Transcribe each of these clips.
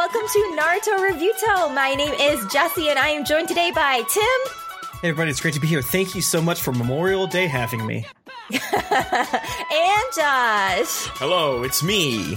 and welcome to Naruto Reviewto. My name is Jessy, and I am joined today by Tim. Hey everybody, it's great to be here. Thank you so much for Memorial Day having me. and Josh. Hello, it's me.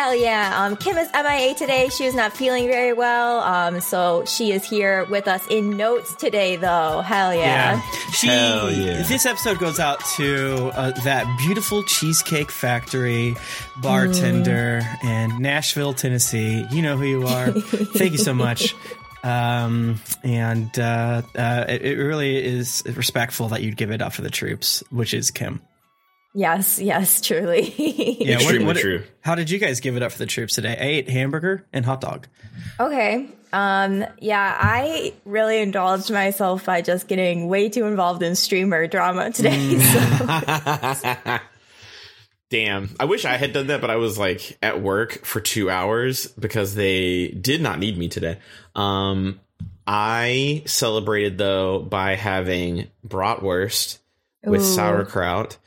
Hell yeah. Um, Kym is MIA today. She is not feeling very well. Um, so she is here with us in notes today, though. Hell yeah. Yeah. She, Hell yeah. This episode goes out to uh, that beautiful Cheesecake Factory bartender in Nashville, Tennessee. You know who you are. Thank you so much. Um, and uh, uh, it, it really is respectful that you'd give it up for the troops, which is Kym. Yes, yes, truly. Yeah, Extremely true. How did you guys give it up for the troops today? I ate hamburger and hot dog. Okay. Um, yeah, I really indulged myself by just getting way too involved in streamer drama today. So. Damn. I wish I had done that, but I was like at work for two hours because they did not need me today. Um, I celebrated though by having bratwurst with Ooh. sauerkraut.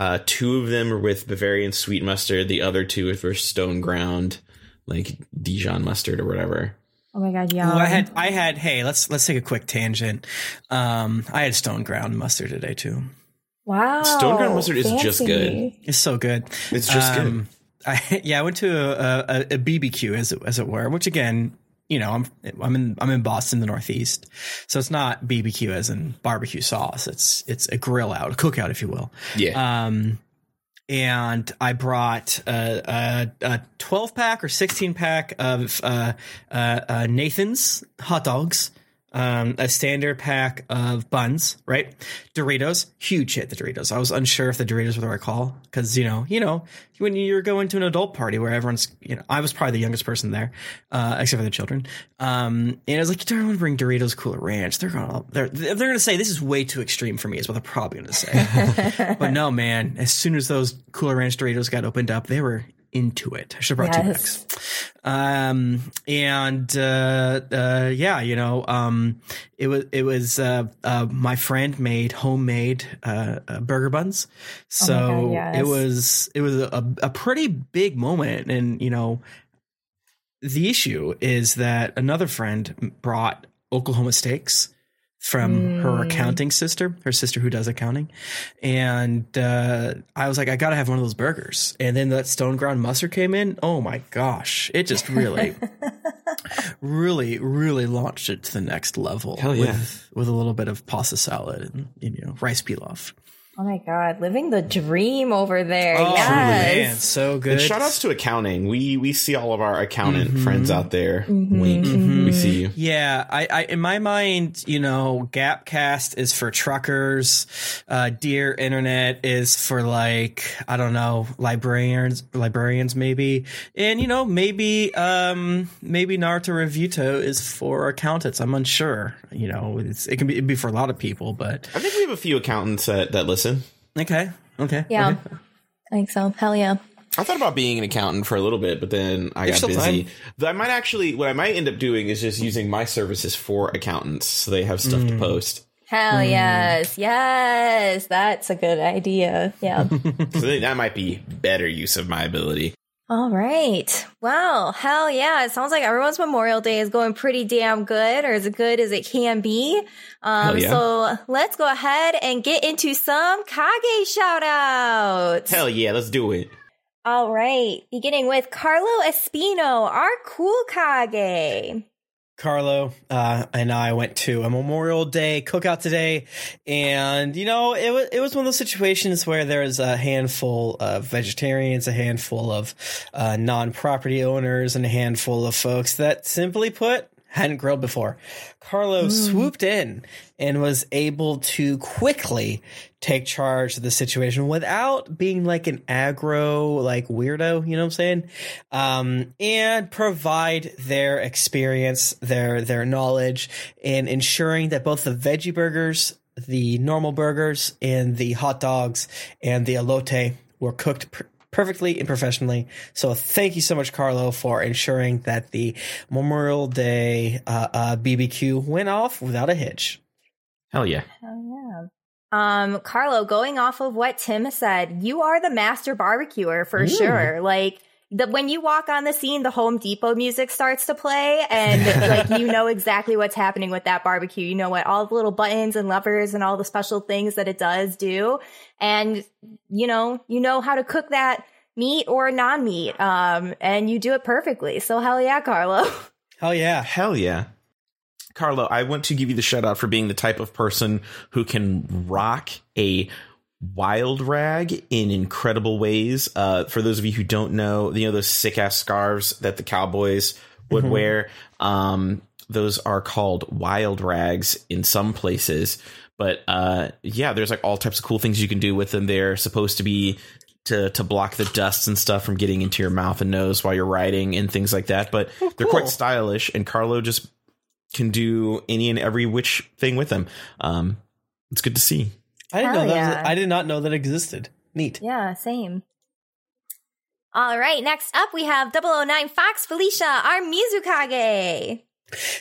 Uh, two of them were with Bavarian sweet mustard. The other two were stone ground, like Dijon mustard or whatever. Oh my god, yeah. Well, I had, I had. Hey, let's let's take a quick tangent. Um, I had stone ground mustard today too. wow. Stone ground mustard is just good. It's so good. It's just good. Um, I, yeah, I went to a, a, a BBQ as it, as it were, which again, you know, I'm I'm in I'm in Boston, the Northeast, so it's not BBQ as in barbecue sauce. It's it's a grill out, a cookout, if you will. Yeah. Um, and I brought a, a, a 12 pack or 16 pack of uh, uh, uh, Nathan's hot dogs, um, a standard pack of buns, right? Doritos, huge hit the Doritos. I was unsure if the Doritos were the right call because you know, you know, when you're going to an adult party where everyone's, you know, I was probably the youngest person there, uh, except for the children. Um, and I was like, you don't want to bring Doritos Cooler Ranch. They're gonna, they're they're gonna say this is way too extreme for me. Is what they're probably gonna say. but no, man. As soon as those Cooler Ranch Doritos got opened up, they were into it. I should have brought Yes. two packs. Um, and uh, uh, yeah, you know, um, it was it was uh, uh, my friend made homemade uh, uh, burger buns, so Oh God, yes. it was it was a, a pretty big moment, and you know, the issue is that another friend brought Oklahoma steaks from her Mm. accounting sister, her sister who does accounting. And uh, I was like, I got to have one of those burgers. And then that stone ground mustard came in. Oh my gosh. It just really, really, really launched it to the next level. Hell yeah. With, with a little bit of pasta salad and, you know, rice pilaf. Oh my god, living the dream over there. Oh, yes. man. So good. And shout outs to accounting. We we see all of our accountant Mm-hmm. friends out there. Wink. We see you. Yeah, I, I in my mind, you know, Gapcast is for truckers. Uh, Dear Internet is for like I don't know librarians, librarians maybe, and you know maybe um maybe Naruto Reviewto is for accountants. I'm unsure. You know, it's, it can be it'd be for a lot of people, but I think we have a few accountants that, that listen. Okay, okay, Yeah. okay. I think so. Hell yeah. I thought about being an accountant for a little bit, but then I got busy. time. I might actually, what I might end up doing is just using my services for accountants, so they have stuff to mm. post. Hell mm. yes. Yes. That's a good idea. Yeah. So that might be better use of my ability. All right. Well, hell yeah. It sounds like everyone's Memorial Day is going pretty damn good, or as good as it can be. Um, yeah. So let's go ahead and get into some Kage shout outs. Hell yeah, let's do it. All right. Beginning with Carlo Espino, our cool Kage. Carlo uh, and I went to a Memorial Day cookout today, and you know it was it was one of those situations where there's a handful of vegetarians, a handful of uh, non-property owners, and a handful of folks that simply put hadn't grilled before. Carlo swooped in and was able to quickly take charge of the situation without being like an aggro like weirdo, you know what I'm saying? Um, and provide their experience, their their knowledge in ensuring that both the veggie burgers, the normal burgers, and the hot dogs and the elote were cooked pr- perfectly and professionally. So thank you so much, Carlo, for ensuring that the Memorial Day uh, uh, BBQ went off without a hitch. Hell yeah. Oh yeah. Um, Carlo, going off of what Tim said, you are the master barbecuer for Ooh. sure. Like the when you walk on the scene, the Home Depot music starts to play, and like you know exactly what's happening with that barbecue. You know what all the little buttons and levers and all the special things that it does do, and you know you know how to cook that meat or non meat, um, and you do it perfectly. So hell yeah, Carlo. Hell yeah. Hell yeah. Carlo, I want to give you the shout out for being the type of person who can rock a wild rag in incredible ways. Uh, for those of you who don't know, you know those sick ass scarves that the cowboys would Mm-hmm. wear. Um, those are called wild rags in some places. But uh, yeah, there's like all types of cool things you can do with them. They're supposed to be to to block the dust and stuff from getting into your mouth and nose while you're riding and things like that. But they're quite stylish, and Carlo just can do any and every which thing with them. Um, it's good to see. I didn't Hell know that. yeah. Was, I did not know that existed. Neat. Yeah, same. All right, next up we have 009 Fox Felicia, our Mizukage.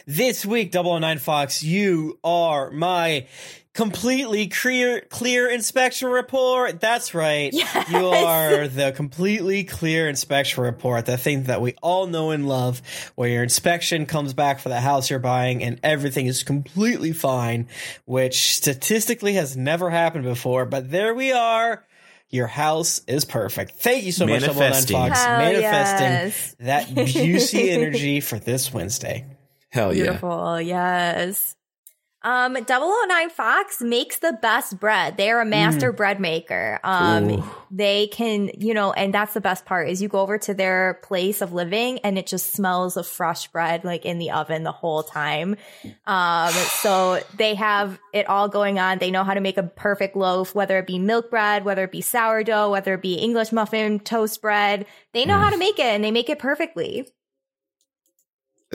This week, 009 Fox, you are my completely clear clear inspection report. That's right. Yes. You are the completely clear inspection report, the thing that we all know and love, where your inspection comes back for the house you're buying and everything is completely fine, which statistically has never happened before, but there we are. Your house is perfect. Thank you so much, 009 Fox. Hell Manifesting yes. that juicy energy for this Wednesday. Hell yeah. Beautiful, yes. Um, 009 Fox makes the best bread. They are a master bread maker. Um, Ooh. they can, you know, and that's the best part is you go over to their place of living and it just smells of fresh bread like in the oven the whole time. Um, so they have it all going on. They know how to make a perfect loaf, whether it be milk bread, whether it be sourdough, whether it be English muffin, toast bread. They know how to make it and they make it perfectly.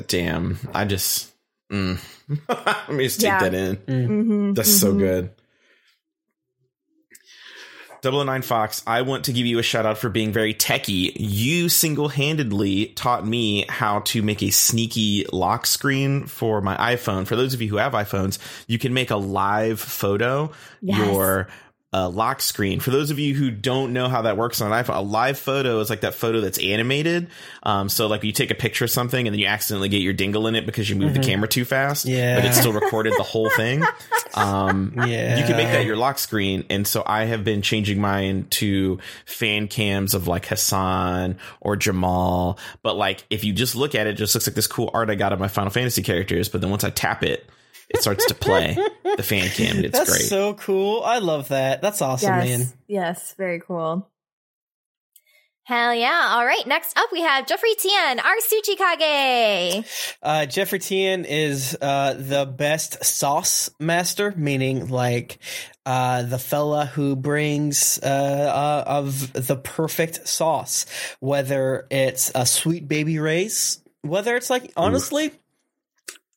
Damn. I just. Mm. Let me just take Yeah. that in. Mm-hmm, That's so good. 009 Fox, I want to give you a shout out for being very techie. You single handedly taught me how to make a sneaky lock screen for my iPhone. For those of you who have iPhones, you can make a live photo, Yes. your uh, lock screen. For those of you who don't know how that works on an iPhone, a live photo is like that photo that's animated. Um, so like you take a picture of something and then you accidentally get your dingle in it because you move the camera too fast. Yeah. But it still recorded the whole thing. Um, Yeah. you can make that your lock screen. And so I have been changing mine to fan cams of like Hassan or Jamal. But like if you just look at it, it just looks like this cool art I got of my Final Fantasy characters. But then once I tap it, it starts to play the fan cam. It's That's great. so cool. I love that. That's awesome, yes. man. Yes, very cool. Hell yeah. All right. Next up, we have Jeffrey Tian, our Tsuchikage. Uh, Jeffrey Tian is uh, the best sauce master, meaning like uh, the fella who brings uh, uh, of the perfect sauce, whether it's a Sweet Baby Ray's, whether it's like honestly.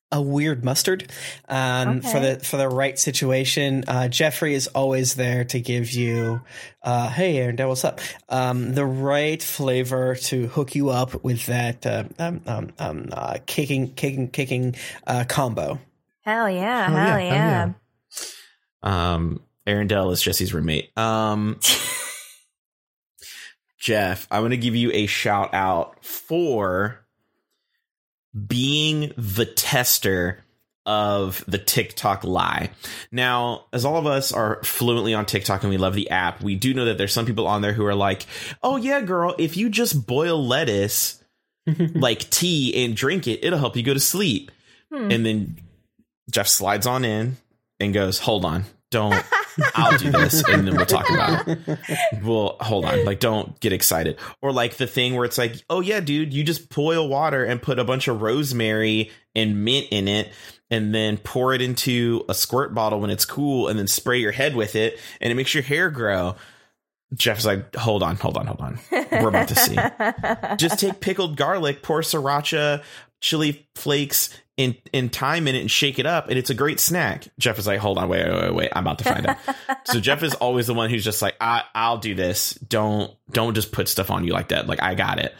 A weird mustard, um, for the for the right situation. Uh, Jeffrey is always there to give you, uh, hey Aaron, what's up? Um, the right flavor to hook you up with that uh, um, um, um, uh, kicking, kicking, kicking uh, combo. Hell yeah. Oh, hell yeah, yeah. hell Um, Arendelle is Jessy's roommate. Um, Jeff, I want to give you a shout out for being the tester of the TikTok lie. Now, as all of us are fluently on TikTok and we love the app, we do know that there's some people on there who are like, "Oh yeah, girl, if you just boil lettuce like tea and drink it, it'll help you go to sleep." Hmm. And then Jeff slides on in and goes, "Hold on, don't. I'll do this, and then we'll talk about it. Well, hold on, like don't get excited." Or like the thing where it's like, "Oh yeah, dude, you just boil water and put a bunch of rosemary and mint in it." And then pour it into a squirt bottle when it's cool, and then spray your head with it, and it makes your hair grow. Jeff's like, hold on, hold on, hold on. We're about to see just take pickled garlic, pour sriracha, chili flakes, and, and thyme in it and shake it up, and it's a great snack. Jeff is like, hold on, wait, wait, wait, wait. I'm about to find out. so Jeff is always the one who's just like, I, I'll do this. Don't don't just put stuff on you like that. Like I got it.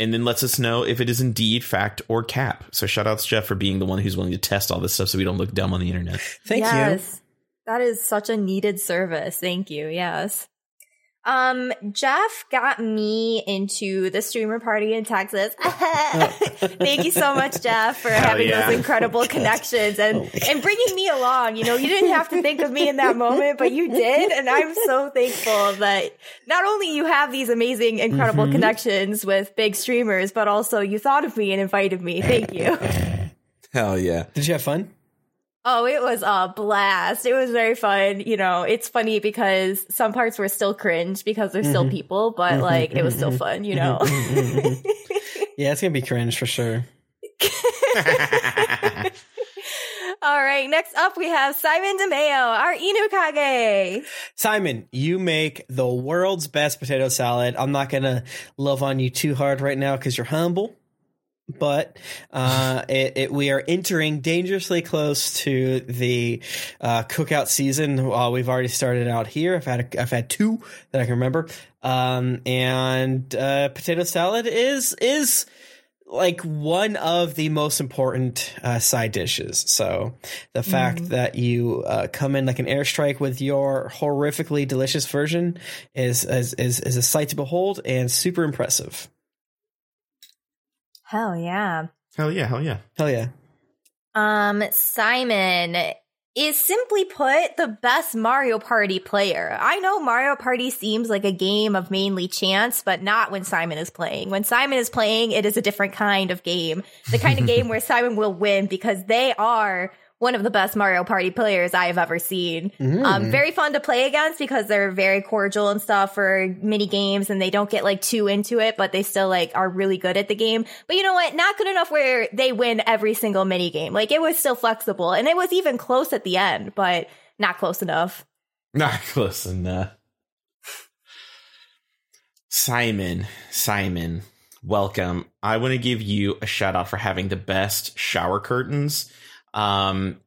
And then lets us know if it is indeed fact or cap. So shout outs Jeff for being the one who's willing to test all this stuff so we don't look dumb on the internet. Thank you. That is such a needed service. Thank you. Yes. Um, Jeff got me into the streamer party in Texas. Thank you so much, Jeff, for having yeah. those incredible connections and, and bringing me along. You know, you didn't have to think of me in that moment, but you did. And I'm so thankful that not only you have these amazing, incredible connections with big streamers, but also you thought of me and invited me. Thank you. Hell yeah. Did you have fun? Oh, it was a blast. It was very fun. You know, it's funny because some parts were still cringe because they're still mm-hmm. people, but mm-hmm. like it was still mm-hmm. fun, you know? Yeah, it's gonna be cringe for sure. All right, next up we have Simon DeMeo, our Inukage. Simon, you make the world's best potato salad. I'm not gonna love on you too hard right now because you're humble. But uh, it, it, we are entering dangerously close to the uh, cookout season. Uh, we've already started out here. I've had a, I've had two that I can remember, um, and uh, potato salad is is like one of the most important uh, side dishes. So the fact that you uh, come in like an airstrike with your horrifically delicious version is is is, is a sight to behold and super impressive. Hell yeah. Hell yeah. Hell yeah. Hell yeah. Um, Simon is simply put the best Mario Party player. I know Mario Party seems like a game of mainly chance, but not when Simon is playing. When Simon is playing, it is a different kind of game. The kind of game where Simon will win because they are one of the best Mario Party players I have ever seen. Um, very fun to play against because they're very cordial and stuff for mini games and they don't get like too into it, but they still like are really good at the game. But you know what? Not good enough where they win every single mini game. Like it was still flexible and it was even close at the end, but not close enough. Not close enough. Simon, Simon, welcome. I want to give you a shout out for having the best shower curtains. Um,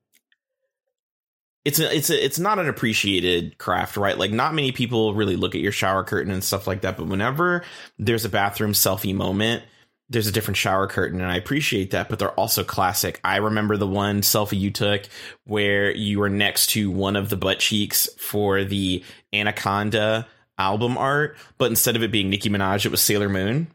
it's a, it's a, it's not an appreciated craft, right? Like not many people really look at your shower curtain and stuff like that. But whenever there's a bathroom selfie moment, there's a different shower curtain, and I appreciate that. But they're also classic. I remember the one selfie you took where you were next to one of the butt cheeks for the Anaconda album art, but instead of it being Nicki Minaj, it was Sailor Moon.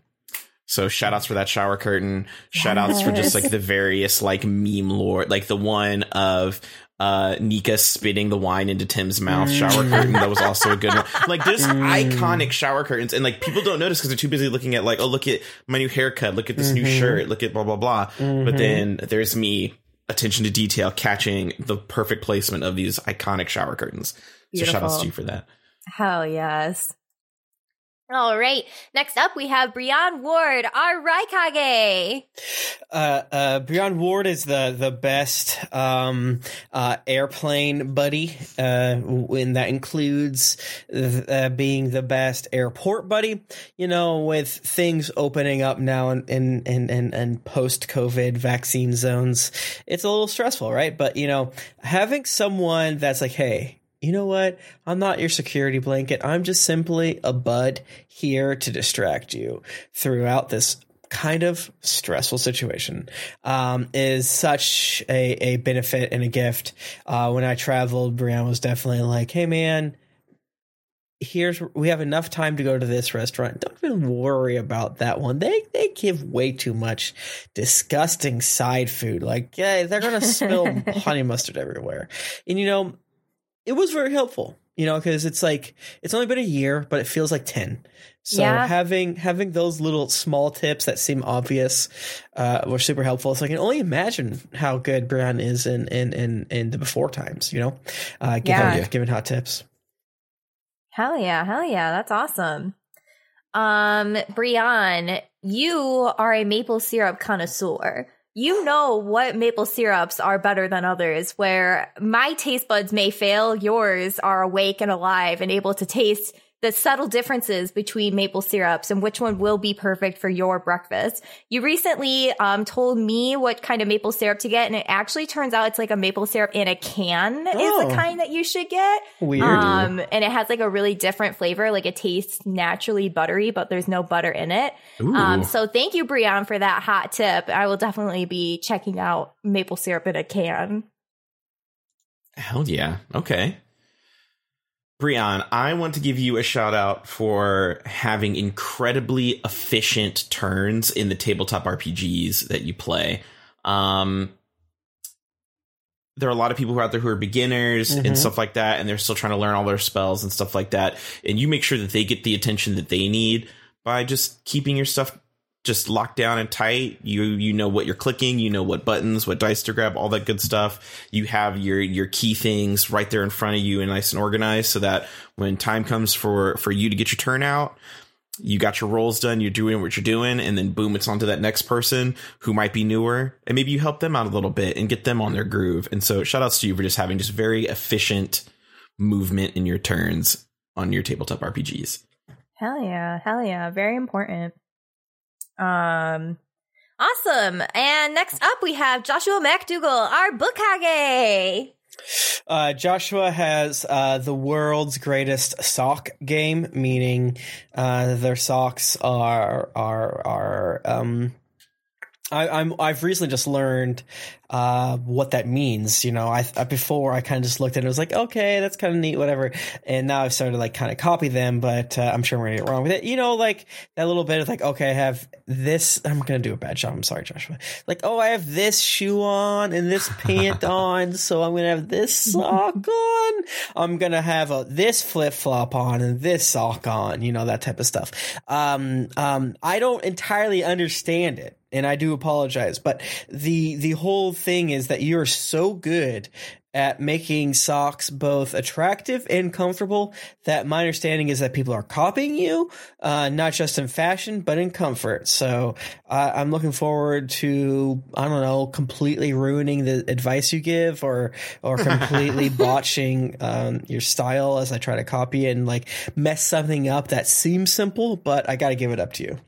So shout outs for that shower curtain. Shout outs for just like the various like meme lore, like the one of uh Nika spitting the wine into Tim's mouth mm. shower curtain. That was also a good one. Like there's mm. iconic shower curtains and like people don't notice because they're too busy looking at like, oh look at my new haircut, look at this new mm-hmm. shirt, look at blah blah blah. But mm-hmm. then there's me attention to detail catching the perfect placement of these iconic shower curtains. So shout outs to you for that. Hell yes. All right. Next up, we have Brian Ward, our Raikage. Uh, uh, Brian Ward is the the best um, uh, airplane buddy, uh, and that includes uh, being the best airport buddy. You know, with things opening up now in in, in, in post COVID vaccine zones, it's a little stressful, right? But you know, having someone that's like, hey. You know what? I'm not your security blanket. I'm just simply a bud here to distract you throughout this kind of stressful situation um, is such a, a benefit and a gift. Uh, when I traveled, Brianna was definitely like, "Hey, man, here's we have enough time to go to this restaurant. Don't even worry about that one. They they give way too much disgusting side food. Like, yeah, they're gonna spill honey mustard everywhere. And you know, it was very helpful. You know, because it's like it's only been a year, but it feels like ten. So Yeah. having having those little small tips that seem obvious uh, were super helpful. So I can only imagine how good Brian is in in in, in the before times. You know, uh, giving, Yeah. giving hot tips. Hell yeah, hell yeah, that's awesome. Um, Brian, you are a maple syrup connoisseur. You know what maple syrups are better than others, where my taste buds may fail, yours are awake and alive and able to taste the subtle differences between maple syrups and which one will be perfect for your breakfast. You recently um, told me what kind of maple syrup to get, and it actually turns out it's like a maple syrup in a can is Oh. the kind that you should get. Weird. Um, and it has like a really different flavor. Like it tastes naturally buttery, but there's no butter in it. Um, so thank you, Brian, for that hot tip. I will definitely be checking out maple syrup in a can. Hell yeah. Okay. Brian, I want to give you a shout out for having incredibly efficient turns in the tabletop RPGs that you play. Um, there are a lot of people who are out there who are beginners Mhm. and stuff like that, and they're still trying to learn all their spells and stuff like that. And you make sure that they get the attention that they need by just keeping your stuff just locked down and tight. You you know what you're clicking, you know what buttons, what dice to grab, all that good stuff. You have your your key things right there in front of you and nice and organized so that when time comes for for you to get your turn out, you got your rolls done, you're doing what you're doing, and then boom, it's on to that next person who might be newer, and maybe you help them out a little bit and get them on their groove. And so, shout outs to you for just having just very efficient movement in your turns on your tabletop RPGs. Hell yeah, hell yeah, very important. Um, awesome. And next up, we have Joshua McDougall, our Bookage. Uh, Joshua has uh, the world's greatest sock game, meaning uh, their socks are are are. Um, I, I'm I've recently just learned uh, what that means. You know, I, I before I kind of just looked at it, and was like, okay, that's kind of neat, whatever. And now I've started to like kind of copy them, but uh, I'm sure I'm gonna get wrong with it. You know, like that little bit of like, okay, I have this. I'm gonna do a bad job. I'm sorry, Joshua. Like, oh, I have this shoe on and this pant on, so I'm gonna have this sock on. I'm gonna have a this flip flop on and this sock on. You know that type of stuff. Um, um, I don't entirely understand it and I do apologize. But the the whole thing is that you're so good at making socks both attractive and comfortable that my understanding is that people are copying you, uh, not just in fashion but in comfort. So uh, I'm looking forward to I don't know completely ruining the advice you give or or completely botching um, your style as I try to copy it and like mess something up that seems simple, but I got to give it up to you.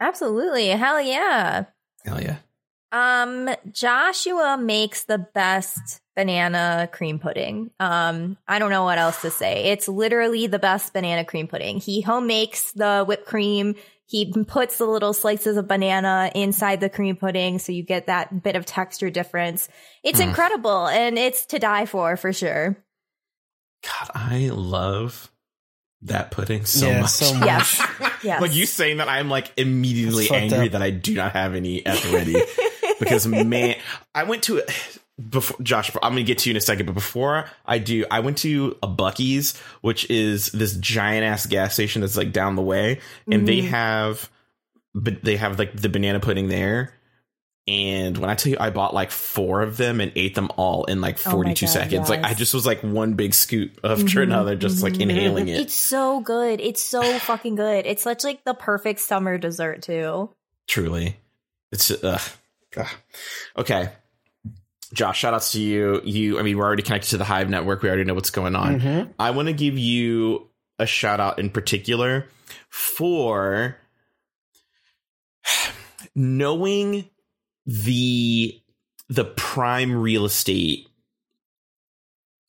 Absolutely. Hell yeah. Hell yeah. Um, Joshua makes the best banana cream pudding. Um, I don't know what else to say. It's literally the best banana cream pudding. He home makes the whipped cream. He puts the little slices of banana inside the cream pudding so you get that bit of texture difference. It's Mm. incredible and it's to die for for sure. God, I love that pudding so Yeah, much. so much. Yes. Yes. like you saying that, I'm like immediately angry up. that I do not have any at ready because man, I went to before Josh. I'm gonna get to you in a second, but before I do, I went to a Buc-ee's, which is this giant ass gas station that's like down the way, and they Mhm. have, but they have like the banana pudding there. And when I tell you, I bought like four of them and ate them all in like Oh 42 God, seconds. Like I just was like one big scoop after Mhm, another, just like mhm. inhaling it. It's so good. It's so fucking good. It's such like the perfect summer dessert too. Truly. It's uh, ugh. okay. Josh, shout outs to you. You I mean, we're already connected to the Hive network. We already know what's going on. Mhm. I want to give you a shout out in particular for knowing the the prime real estate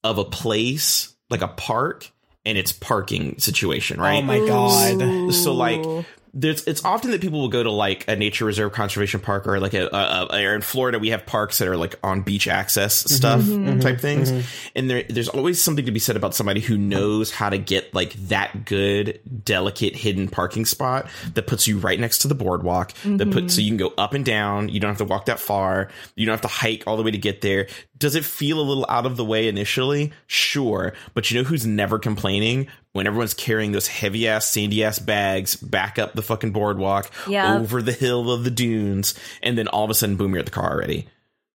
of a place like a park and its parking situation, right? Oh my god. Ooh. So, like, there's it's often that people will go to like a nature reserve conservation park or like a, a, a or in Florida we have parks that are like on beach access stuff Mhm. type things. Mhm. and there there's always something to be said about somebody who knows how to get like that good delicate hidden parking spot that puts you right next to the boardwalk that puts so you can go up and down. You don't have to walk that far. You don't have to hike all the way to get there. Does it feel a little out of the way initially? Sure. But you know who's never complaining when everyone's carrying those heavy ass sandy ass bags back up the fucking boardwalk Yeah. over the hill of the dunes and then all of a sudden boom you're at the car already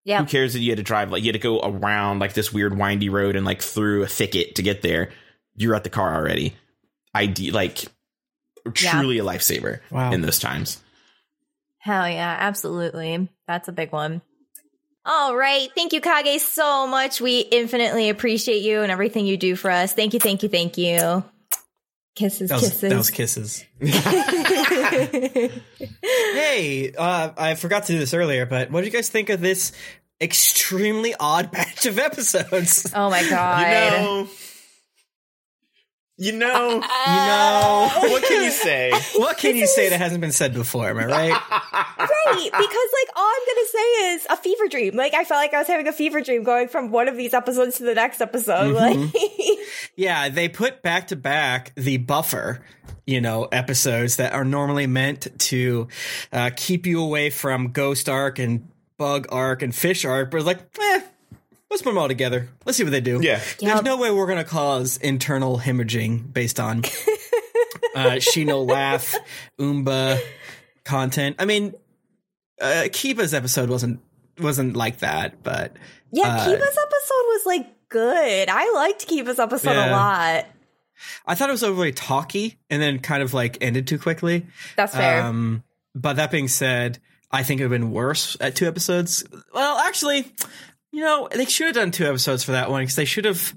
Yeah. who cares that you had to drive like you had to go around like this weird windy road and like through a thicket to get there you're at the car already id like truly a lifesaver Wow. in those times Hell yeah, absolutely. That's a big one. All right. Thank you, Kage, so much. We infinitely appreciate you and everything you do for us. Thank you, thank you, thank you. Kisses, That was, kisses. that was kisses. Hey, uh, I forgot to do this earlier, but what do you guys think of this extremely odd batch of episodes? oh my god. you know you know You know, what can you say what can you say that hasn't been said before? Am I right? Right? Right, because like all I'm gonna say is a fever dream. Like I felt like I was having a fever dream going from one of these episodes to the next episode. Like Yeah, they put back to back the buffer, you know, episodes that are normally meant to uh, keep you away from Ghost Arc and Bug Arc and Fish Arc, but it's like, eh, let's put them all together. Let's see what they do. Yeah. There's no way we're going to cause internal hemorrhaging based on uh, Shino Laugh, Oomba content. I mean, uh, Kiba's episode wasn't wasn't like that, but Yeah, Uh, Kiba's episode was like good. I liked Kiba's episode Yeah. a lot. I thought it was overly talky and then kind of like ended too quickly. That's fair. Um, but that being said, I think it would have been worse at two episodes. Well, actually, you know, they should have done two episodes for that one because they should have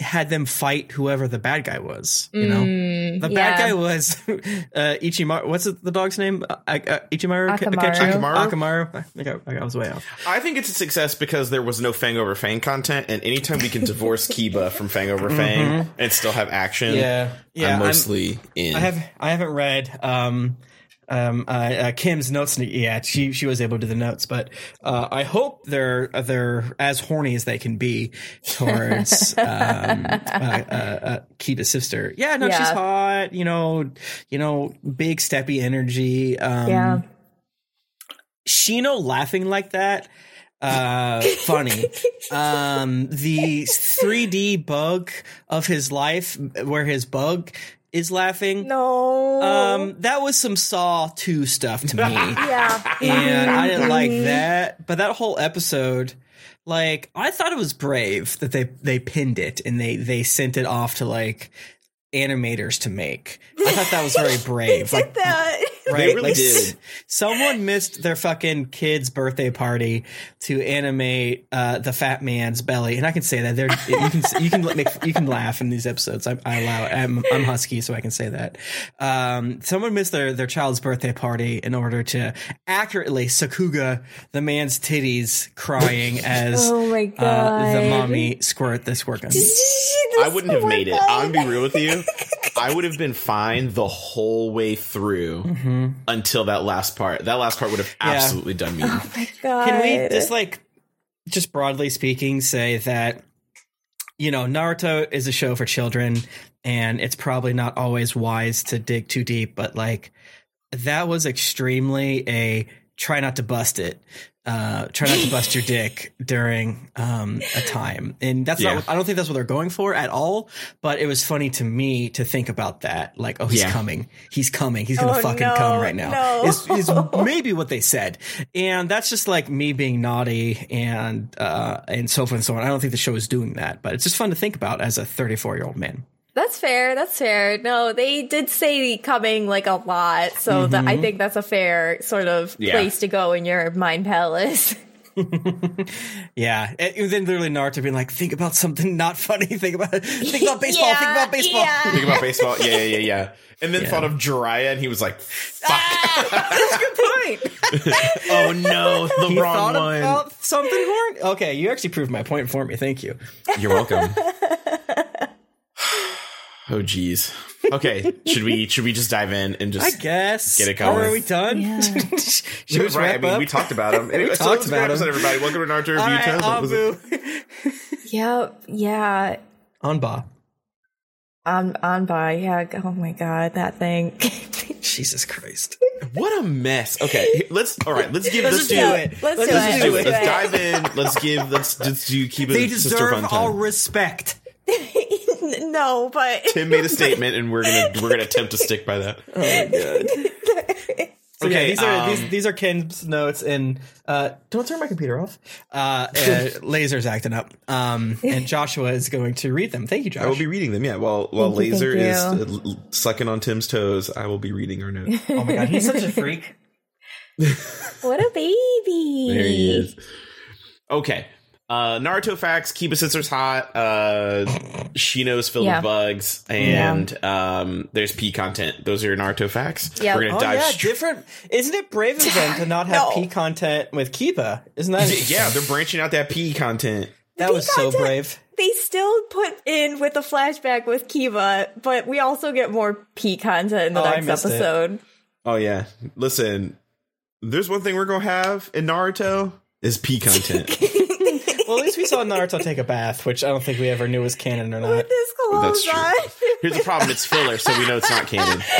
had them fight whoever the bad guy was. You know, Mm, the yeah. bad guy was uh, Ichimaru. What's the dog's name? Uh, uh, Ichimaru Akamaru. Akamaru? Akamaru. I think I, I was way off. I think it's a success because there was no Fang over Fang content, and anytime we can divorce Kiba from Fang over Fang and still have action, Mm-hmm. Yeah, yeah. I'm I'm- mostly in. I have I haven't read um um uh, uh Kym's notes Yeah, She she was able to do the notes, but uh I hope they're they're as horny as they can be towards um uh, uh, uh Kiba's sister. Yeah, no, she's hot, you know, you know, big steppy energy. Um yeah. Shino laughing like that uh funny um the 3d bug of his life where his bug is laughing No. um that was some saw 2 stuff to me yeah. and i didn't like that but that whole episode like i thought it was brave that they they pinned it and they they sent it off to like animators to make i thought that was very brave like that. right? really like, did. Someone missed their fucking kid's birthday party to animate uh, the fat man's belly, and I can say that. There, you can you can make you can laugh in these episodes. I, I allow it. I'm, I'm husky, so I can say that. Um, someone missed their their child's birthday party in order to accurately Sakuga the man's titties, crying as Oh my uh, the mommy squirt the squirt gun. I wouldn't have made it. I'm gonna be real with you. I would have been fine the whole way through mm-hmm. until that last part. That last part would have Yeah. absolutely done me. Oh my god. Can we just like, just broadly speaking, say that you know Naruto is a show for children, and it's probably not always wise to dig too deep, but like that was extremely a try not to bust it. Uh, try not to bust your dick during um, a time, and that's Yeah. not, I don't think that's what they're going for at all. But it was funny to me to think about that. Like, oh, he's Yeah. coming. He's coming. He's gonna Oh, fucking no, come right now. no. Is is maybe what they said, and that's just like me being naughty and uh, and so forth and so on. I don't think the show is doing that, but it's just fun to think about as a 34 year old man. That's fair. That's fair. No, they did say coming like a lot, so that I mm-hmm. think that's a fair sort of Yeah. place to go in your mind palace. Yeah, and and then literally Naruto being like, think about something not funny. Think about think about baseball. think about baseball. yeah. Think about baseball. Yeah, yeah, yeah, yeah. And then thought of Jiraiya, and he was like, ah, "Fuck." That's a good point. oh no, the He wrong thought one. about something horny. Okay, you actually proved my point for me. Thank you. You're welcome. Oh jeez. Okay, should we should we just dive in and just I guess. Get it Oh, going. are we done? Yeah. Should we Right, just I wrap mean, up? we talked about him. Anyway, so talked it was a great about episode, him. everybody. Welcome to Naruto All Review right, Tales. Was it- Abu. Yep. Yeah. Anba. On on by. Yeah. Oh my god, that thing. Jesus Christ. What a mess. Okay, let's. All right, let's give. Let's Let's, just do do it. it. Let's, Let's do just it. Let's do it. Let's dive in. Let's give. Let's just do keep it They deserve fun all time. respect. no, but Tim made a statement, and we're gonna we're gonna attempt to stick by that. Oh my god. So yeah, Okay, these are um, these, these are Ken's notes, and uh, don't turn my computer off. Uh, uh, Laser's acting up, um, and Joshua is going to read them. Thank you, Josh. I will be reading them. Yeah, while while Thank Laser thank is you. uh, sucking on Tim's toes, I will be reading our notes. oh my god, he's such a freak. what a baby. There he is. Okay. Uh, Naruto facts. Kiba Sensor's hot. Uh, Shino's filled Yeah. with bugs, and um, there's P content. Those are your Naruto facts. Yeah. We're gonna Oh dive. yeah, straight- different. Isn't it brave of them to not have No. P content with Kiba? Isn't that yeah, they're branching out that P content. that was so content- brave? They still put in with a flashback with Kiba, but we also get more P content in the Oh, next missed it. episode. Oh yeah. Listen, there's one thing we're gonna have in Naruto is pee content. Well, at least we saw Naruto take a bath, which I don't think we ever knew was canon or not. With this clothes That's true. on. Here's the problem: it's filler, so we know it's not canon.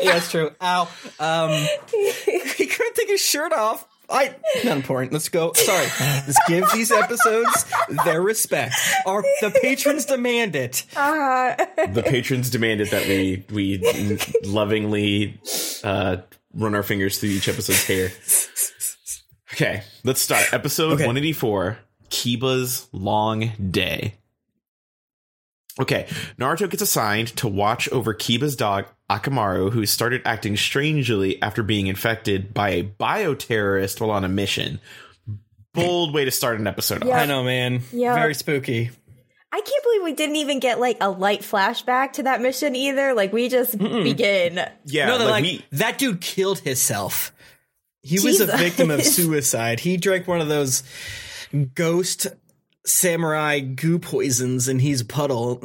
yeah, that's true. Ow. Um, he couldn't take his shirt off. I not important. Let's go. Sorry. Let's give these episodes their respect. Our the patrons demand it. Uh, The patrons demanded that we we lovingly uh, run our fingers through each episode's hair. Okay, let's start. Episode Okay. 184 Kiba's Long Day. Okay, Naruto gets assigned to watch over Kiba's dog Akamaru, who started acting strangely after being infected by a bioterrorist while on a mission. Bold way to start an episode off. Yeah. I know, man. Yeah. Very spooky. I can't believe we didn't even get like a light flashback to that mission either. Like we just begin. Yeah, no, like, like, we, that dude killed himself. He was a victim of suicide. He drank one of those ghost samurai goo poisons, and he's a puddle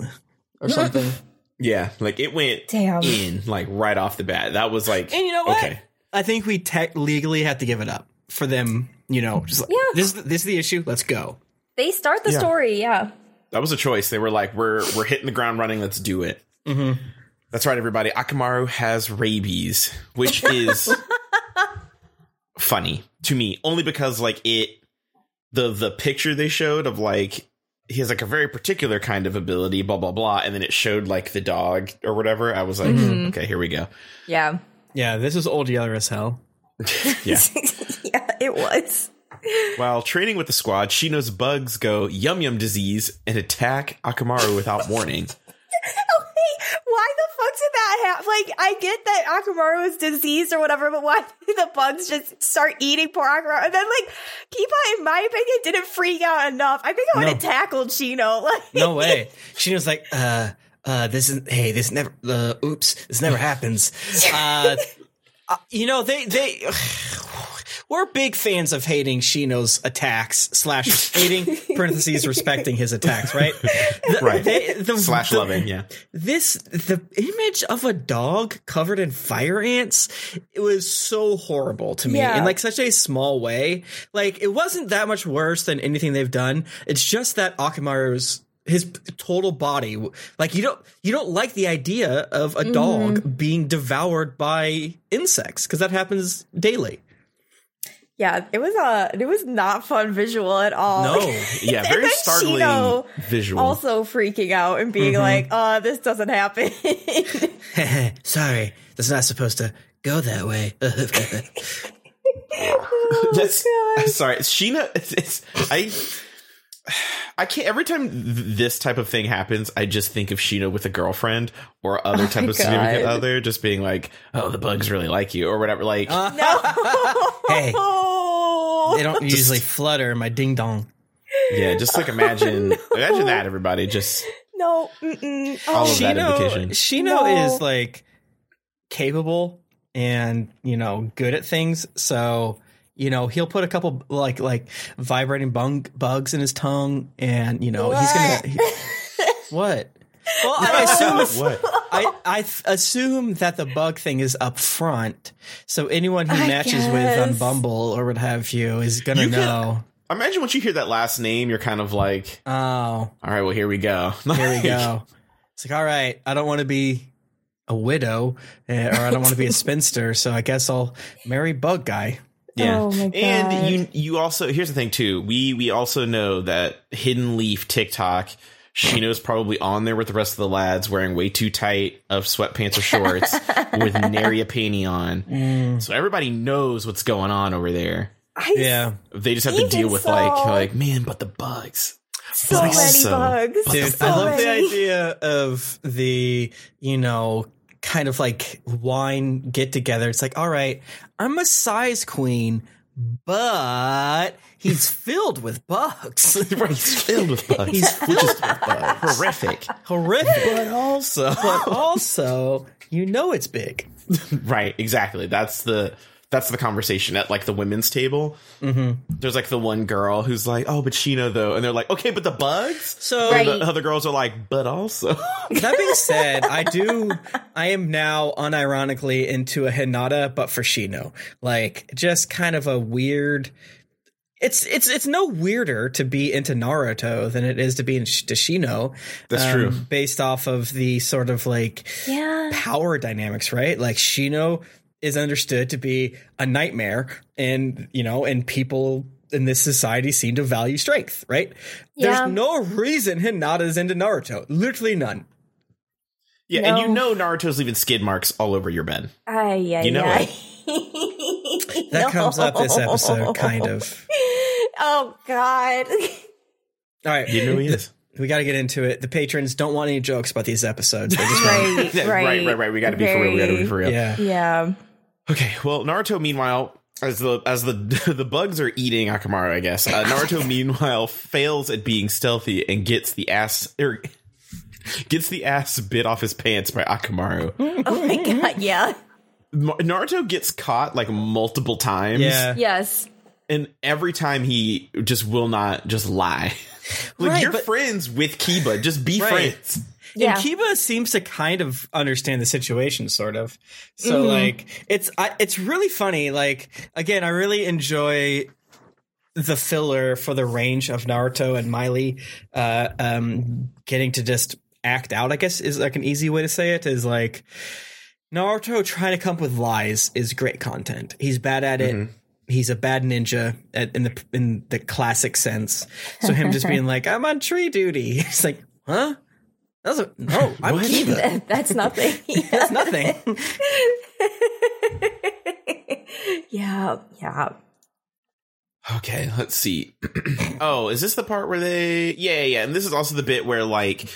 or something. yeah, like it went Damn. in like right off the bat. That was like, And you know what? Okay, I think we tech legally have to give it up for them. You know, just like, Yeah. this this is the issue. Let's go. They start the Yeah. story, yeah. that was a choice. They were like, "We're we're hitting the ground running. Let's do it." Mm-hmm. That's right, everybody. Akamaru has rabies, which is funny to me, only because like it, the the picture they showed of like he has like a very particular kind of ability, blah blah blah, and then it showed like the dog or whatever. I was like, Mm-hmm. okay, here we go. Yeah. Yeah, this is old Yeller as hell. Yeah. yeah, it was. While training with the squad, Shino's bugs go yum yum disease and attack Akamaru without warning. Why the fuck did that happen? Like, I get that Akamaru was diseased or whatever, but why did the bugs just start eating poor Akamaru? And then, like, Kiba, in my opinion, didn't freak out enough. I think I would have No. tackled Shino. Like, No way. Was like, uh, uh, this is, hey, this never, uh, oops, this never happens. Uh, uh, you know, they, they, we're big fans of hating Shino's attacks slash hating parentheses respecting his attacks, right? The- Right. they- the- Slash the- loving, yeah. This, the image of a dog covered in fire ants, it was so horrible to me Yeah. in like such a small way. Like, it wasn't that much worse than anything they've done. It's just that Akamaru's his total body like you don't you don't like the idea of a dog mm-hmm. being devoured by insects because that happens daily yeah, it was a, it was not fun visual at all. No. Yeah, very startling Shino visual. Also freaking out and being like, uh, this doesn't happen. sorry that's not supposed to go that way That's Oh, God. sorry, Shino. It's, it's I. I can't. Every time th- this type of thing happens, I just think of Shino with a girlfriend or other oh type my of significant God. other, just being like, "Oh, the bugs really like you" or whatever. Like, uh-huh. no. hey Oh. they don't usually flutter my ding dong yeah, just like imagine, imagine that everybody just No. Mm-mm. All Oh, of that Shino, indication. Shino No. is like capable and you know good at things. So you know he'll put a couple like like vibrating bung, bugs in his tongue, and you know he's gonna he- what. Well, I assume if, what? I I th- assume that the bug thing is up front, so anyone he I matches with on. Bumble or what have you is gonna You can- know. Imagine once you hear that last name, you're kind of like, Oh, "All right, well, here we go." Here we go. It's like, all right, I don't want to be a widow eh, or I don't want to be a spinster, so I guess I'll marry Bug Guy. Yeah. Oh my And you you also here's the thing too. We we also know that Hidden Leaf TikTok, Shino's probably on there with the rest of the lads wearing way too tight of sweatpants or shorts with nary a panty on. Mm. So everybody knows what's going on over there. I Yeah. They just have to deal with so- like like man, but the bugs. so Bugs. many So- bugs. Dude, so I love the idea of the, you know, kind of like wine get together. It's like, all right, I'm a size queen, but he's filled with bugs. He's filled with bugs. He's filled with bugs. horrific. Horrific. But also But also, you know it's big. Right, exactly. That's the that's the conversation at like the women's table. Mm-hmm. There's like the one girl who's like, "Oh, but Shino though," and they're like, "Okay, but the bugs." So Right. The other girls are like, "But also." that being said, I do. I am now unironically into a Hinata, but for Shino, like just kind of a weird. It's it's it's no weirder to be into Naruto than it is to be into Shino. That's um, true. Based off of the sort of like Yeah. power dynamics, right? Like Shino is understood to be a nightmare, and you know, and people in this society seem to value strength, right? Yeah. There's no reason Hinata is into Naruto. Literally none. yeah, and you know Naruto's leaving skid marks all over your bed. Ay, ay, You know ay. That comes up this episode, kind of. Oh God. All right, You know he is. we got to get into it. The patrons don't want any jokes about these episodes. They just right, right, right, right, right. We got to be for real. We got to be for real. yeah. Yeah. Okay, well, Naruto meanwhile, as the as the the bugs are eating Akamaru, I guess. Uh, Naruto meanwhile fails at being stealthy and gets the ass er, gets the ass bit off his pants by Akamaru. Oh my God. Yeah. Ma- Naruto gets caught like multiple times. Yeah. Yes. And every time he just will not just lie. like Right, you're but- friends with Kiba, just be Right. friends. Yeah. And Kiba seems to kind of understand the situation, sort of. So, like, it's I, it's really funny. Like, again, I really enjoy the filler for the range of Naruto and Miley uh, um, getting to just act out. I guess is like an easy way to say it. Is like Naruto trying to come up with lies is great content. He's bad at it. He's a bad ninja at, in the in the classic sense. So him just being like, "I'm on tree duty." It's like, huh? That's a, no, I'm What? Kiba. That's nothing. That's nothing. yeah. Yeah. Okay, let's see. oh, is this the part where they? Yeah, yeah, yeah. And this is also the bit where like,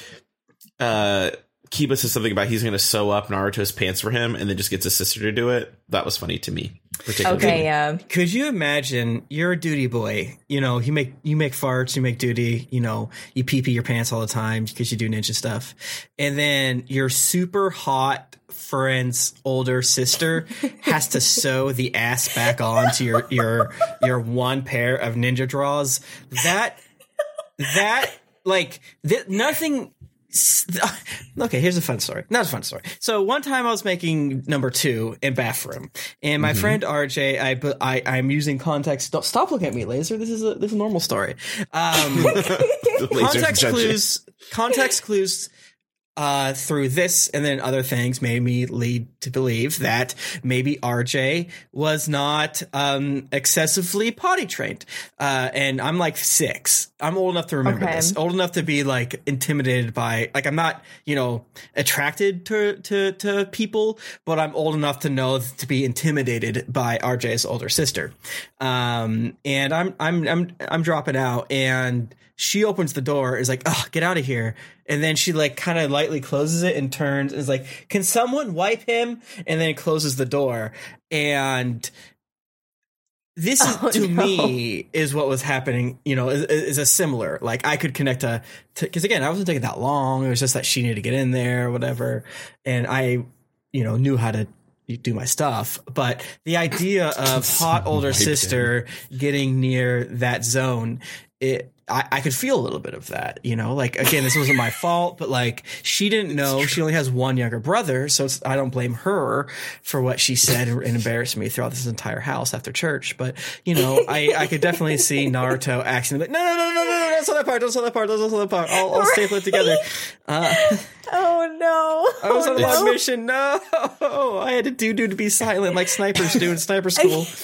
uh, Kiba says something about he's going to sew up Naruto's pants for him, and then just gets his sister to do it. That was funny to me. Okay. Yeah. Could you imagine you're a duty boy? You know, you make you make farts, you make duty. You know, you pee pee your pants all the time because you do ninja stuff, and then your super hot friend's older sister has to sew the ass back on to your your your one pair of ninja draws. That that like th- nothing. Okay, here's a fun story. Not a fun story. So one time I was making number two in bathroom, and my friend RJ, I, I I'm using context. Stop, stop looking at me, laser. This is a this is a normal story. Um, context clues context clues uh, through this and then other things made me lead to believe that maybe RJ was not um, excessively potty trained. Uh, and I'm like six. I'm old enough to remember Okay. this. Old enough to be like intimidated by like I'm not you know attracted to to to people, but I'm old enough to know to be intimidated by RJ's older sister. Um, and I'm I'm I'm I'm dropping out and she opens the door is like oh get out of here. And then she like kind of lightly closes it and turns and is like can someone wipe him? And then closes the door. And this is Oh, to no. me is what was happening you know is, is a similar like i could connect to because again i wasn't taking that long. It was just that she needed to get in there or whatever. And i you know knew how to do my stuff. But the idea of hot older sister getting near that zone it I, I could feel a little bit of that, you know. Like again, this wasn't my fault, but like she didn't know. She only has one younger brother, so it's, I don't blame her for what she said and embarrassed me throughout this entire house after church. But you know, I, I could definitely see Naruto acting like, no, no, no, no, no, no, don't sell that part, don't sell that part, don't sell that part. I'll, I'll staple it together. Uh, Oh no. I was oh, on no. a mission. No, I had to do do to be silent like snipers do in sniper school.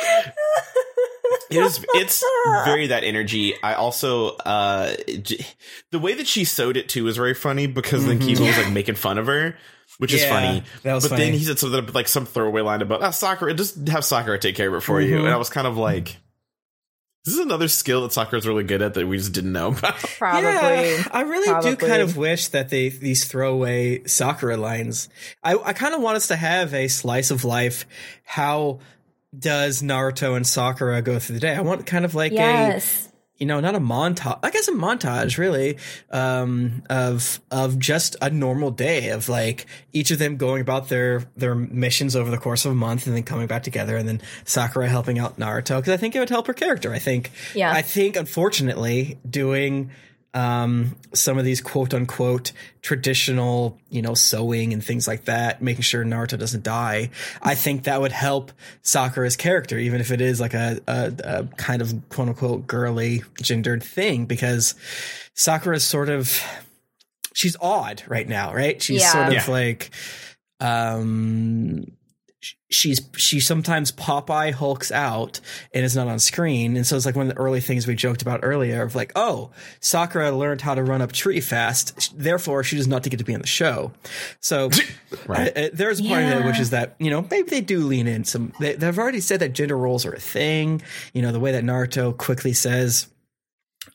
It's it's very that energy. I also uh the way that she sewed it too was very funny because then Kiba was like making fun of her, which is Mm-hmm. Funny. that was but then he said something like some throwaway line about ah, Sakura, just have Sakura take care of it for you. Mhm. And I was kind of like, this is another skill that Sakura is really good at that we just didn't know about. Probably. Yeah, I really do kind of wish that they these throwaway Sakura lines. I, I kind of want us to have a slice of life. How does Naruto and Sakura go through the day? I want kind of like Yes. a you know, not a montage. I guess a montage, really, um, of of just a normal day of like each of them going about their their missions over the course of a month, and then coming back together, and then Sakura helping out Naruto because I think it would help her character. I think, Yeah. I think unfortunately doing um, some of these quote unquote traditional, you know, sewing and things like that, making sure Naruto doesn't die. I think that would help Sakura's character, even if it is like a, a, a kind of quote unquote girly gendered thing, because Sakura is sort of, she's odd right now, right? She's Yeah. sort of Yeah. like, um, sh- she's she sometimes Popeye hulks out and is not on screen, and so it's like one of the early things we joked about earlier of like, oh, Sakura learned how to run up tree fast, therefore she does not get to be on the show. So Right. uh, uh, there's a part of it which is that you know maybe they do lean in some. They, they've already said that gender roles are a thing. You know the way that Naruto quickly says.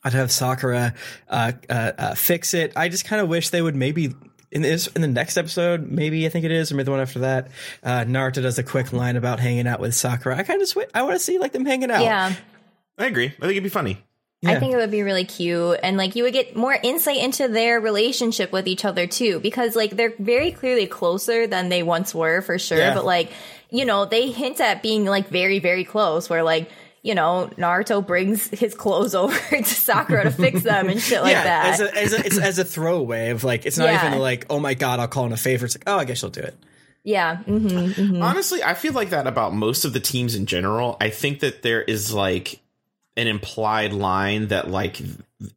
I'd have Sakura uh, uh, uh, fix it. I just kind of wish they would maybe in this in the next episode, maybe I think it is, or maybe the one after that. Uh, Naruto does a quick line about hanging out with Sakura. I kind of sw- I want to see like them hanging out. Yeah. I agree. I think it'd be funny. I think it would be really cute and like you would get more insight into their relationship with each other too because like they're very clearly closer than they once were for sure Yeah. but like you know they hint at being like very very close where like you know Naruto brings his clothes over to Sakura to fix them and shit like yeah, that. as a, as a, it's as a throwaway of like it's not Yeah. even like oh my god I'll call in a favor. It's like oh I guess you'll do it. yeah. hmm Honestly, I feel like that about most of the teams in general. I think that there is like an implied line that like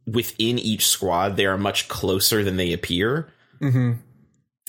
within each squad they are much closer than they appear.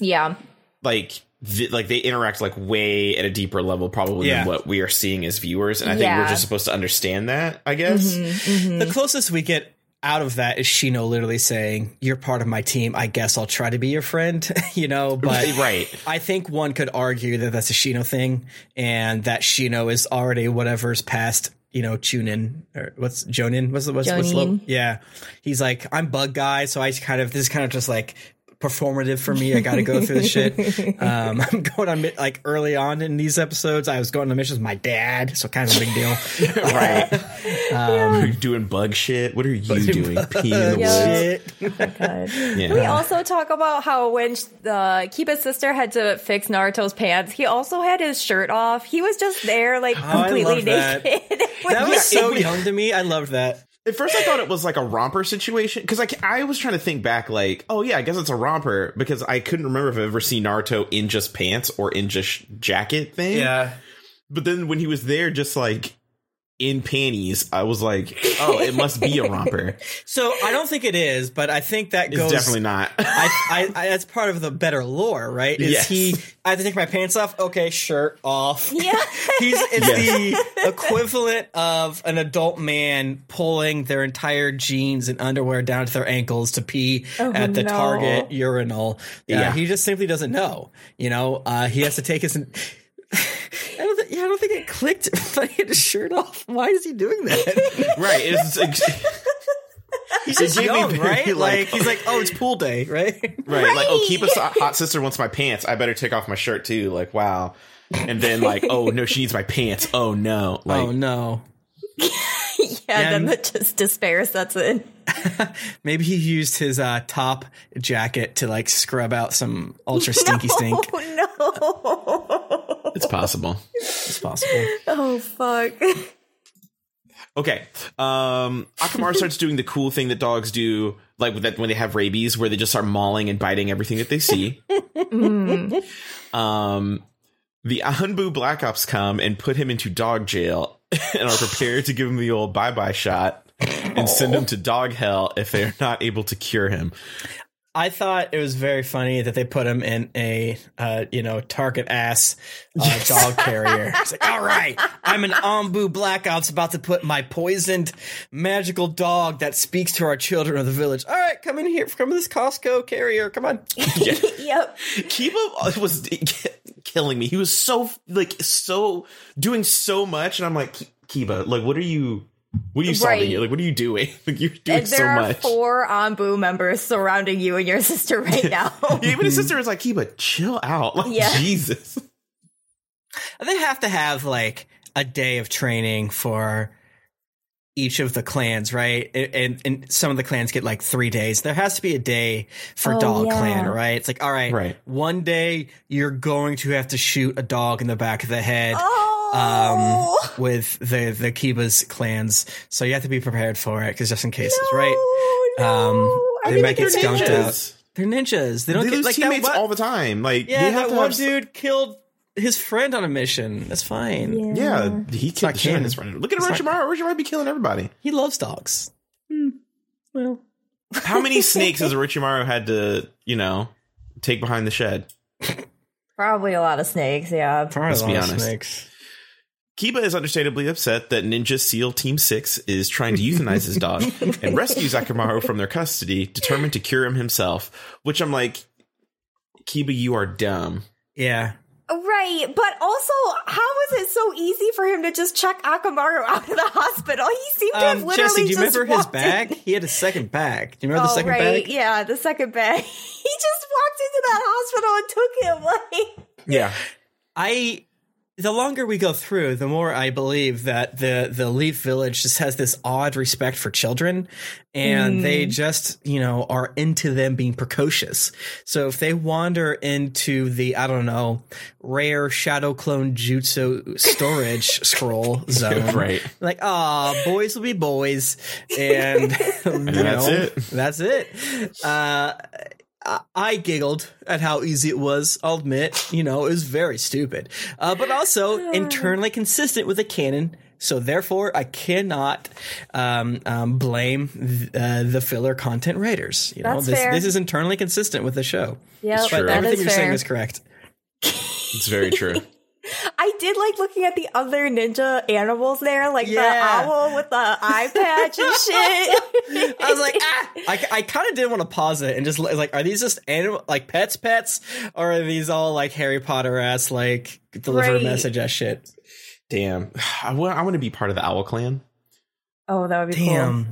Yeah. Like th- like they interact like way at a deeper level probably Yeah. than what we are seeing as viewers and I think we're just supposed to understand that, I guess. Mm-hmm, mm-hmm. The closest we get out of that is Shino literally saying, "You're part of my team. I guess I'll try to be your friend." you know, but Right. I think one could argue that that's a Shino thing, and that Shino is already whatever's past. You know, Chunin or what's Jonin? What's the what's, what's low? Jonin. Yeah, he's like I'm bug guy, so I kind of this is kind of just like performative for me. I got to go through the shit. Um, I'm going on like early on in these episodes. I was going on missions with my dad, so kind of a big deal. right. Are you doing bug shit? What are you doing? Peeing in the Yeah. woods? Shit. God. Yeah. We also talk about how when uh, Kiba's sister had to fix Naruto's pants, he also had his shirt off. He was just there, like Oh, I completely love that. naked. That was so it- young to me. I loved that. At first, I thought it was like a romper situation because like I was trying to think back, like, oh yeah, I guess it's a romper because I couldn't remember if I've ever seen Naruto in just pants or in just jacket thing. Yeah. But then when he was there, just like in panties, I was like, oh, it must be a romper. So I don't think it is, but I think that It's goes. definitely not. I, I, I, that's part of the better lore, right? Is Yes. he? I have to take my pants off. Okay, shirt off. Yeah. He's it's the equivalent of an adult man pulling their entire jeans and underwear down to their ankles to pee at the no. Target urinal. Yeah, Yeah. he just simply doesn't know. You know, uh, he has to take his. I don't, think, yeah, I don't think it clicked when he had his shirt off. Why is he doing that? right. It's like, He's just gave young, very, right? Like, like- he's like, oh, it's pool day, right? right. Like, oh, Kiba's hot sister wants my pants. I better take off my shirt too. Like, wow. And then like, oh no, she needs my pants. Oh no. Like, oh no. yeah, then And- the just despair sets in. Maybe he used his uh, top jacket to like scrub out some ultra stinky stink. Oh no. It's possible. It's possible. Oh fuck. Okay. Um Akamaru starts doing the cool thing that dogs do, like that when they have rabies, where they just start mauling and biting everything that they see. um the Anbu Black Ops come and put him into dog jail and are prepared to give him the old bye bye shot and send him to dog hell if they're not able to cure him. I thought it was very funny that they put him in a uh, you know target ass uh, dog carrier. It's like, all right, I'm an Anbu Black Ops about to put my poisoned magical dog that speaks to our children of the village. All right, come in here, come in this Costco carrier. Come on. yep. Kiba was killing me. He was so like so doing so much, and I'm like, Kiba, like, what are you? What are you solving Right. here? Like, what are you doing? Like, you're doing And so there are much. four Anbu members surrounding you and your sister right now. Even his mhm. sister is like, Kiba, chill out. Like, Yeah. Jesus. They have to have like a day of training for each of the clans, right? And, and, and some of the clans get like three days. There has to be a day for Oh, dog yeah. clan, right? It's like, all right, Right. one day you're going to have to shoot a dog in the back of the head. Oh, Um, with the the Kiba's clans, so you have to be prepared for it because just in cases, right? no. Um, I they mean, might get skunked ninjas. out. They're ninjas. They don't They get lose like that teammates one- all the time. Like Yeah, they have that to one have, dude killed his friend on a mission. That's fine. Yeah, he not killed the shit out canon. of his friend. Look at It's not- Orochimaru. Orochimaru be killing everybody. He loves dogs. Hmm. Well, How many snakes has Orochimaru had to, you know, take behind the shed? Probably a lot of snakes. Yeah. probably Let's a be lot of honest. snakes. Kiba is understandably upset that Ninja SEAL Team 6 is trying to euthanize his dog and rescues Akamaru from their custody, determined to cure him himself. Which I'm like, Kiba, you are dumb. Yeah. Right, but also, how was it so easy for him to just check Akamaru out of the hospital? He seemed to have Um, literally Jessy, do you just remember his walked in- bag? He had a second bag. Do you remember the oh, second right, bag? yeah, the second bag. He just walked into that hospital and took him. Like, Yeah. I the longer we go through, the more I believe that the the Leaf Village just has this odd respect for children, and they just you know are into them being precocious. So if they wander into the I don't know rare shadow clone jutsu storage scroll zone, Right. Like ah, boys will be boys, and, you that's it. That's it. Uh, I- I giggled at how easy it was. I'll admit, you know, it was very stupid, uh, but also internally consistent with the canon. So therefore, I cannot um, um, blame th- uh, the filler content writers. You know, That's this fair. this is internally consistent with the show. yeah, true. But that everything is you're saying is correct. It's very true. I did like looking at the other ninja animals there, like Yeah. the owl with the eye patch and shit. I was like, ah! I, I kind of did want to pause it and just like, are these just animal like pets, pets, or are these all like Harry Potter ass like deliver Right. a message ass shit? Damn. I want, I want to be part of the Owl Clan. oh, that would be cool. Damn.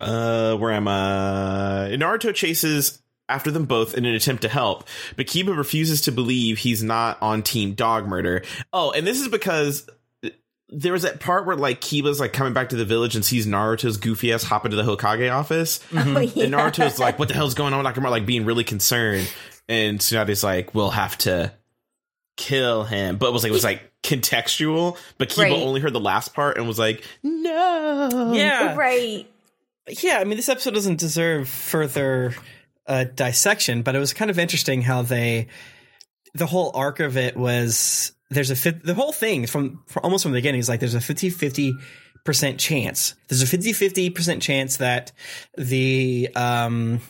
Uh, where am I? Naruto chases after them both in an attempt to help, but Kiba refuses to believe he's not on Team Dog Murder. Oh, and this is because there was that part where like Kiba's like coming back to the village and sees Naruto's goofy ass hop into the Hokage office, Oh, yeah. and Naruto's like, "What the hell's going on?" Nakamura like being really concerned, and Tsunade's like, "We'll have to kill him," but it was like it was like contextual. But Kiba Right. only heard the last part and was like, "No." Yeah. Right. Yeah, I mean, this episode doesn't deserve further uh, dissection, but it was kind of interesting how they, the whole arc of it was there's a the whole thing from, from almost from the beginning is like there's a 50 50 percent chance. There's a 50 50 percent chance that the um,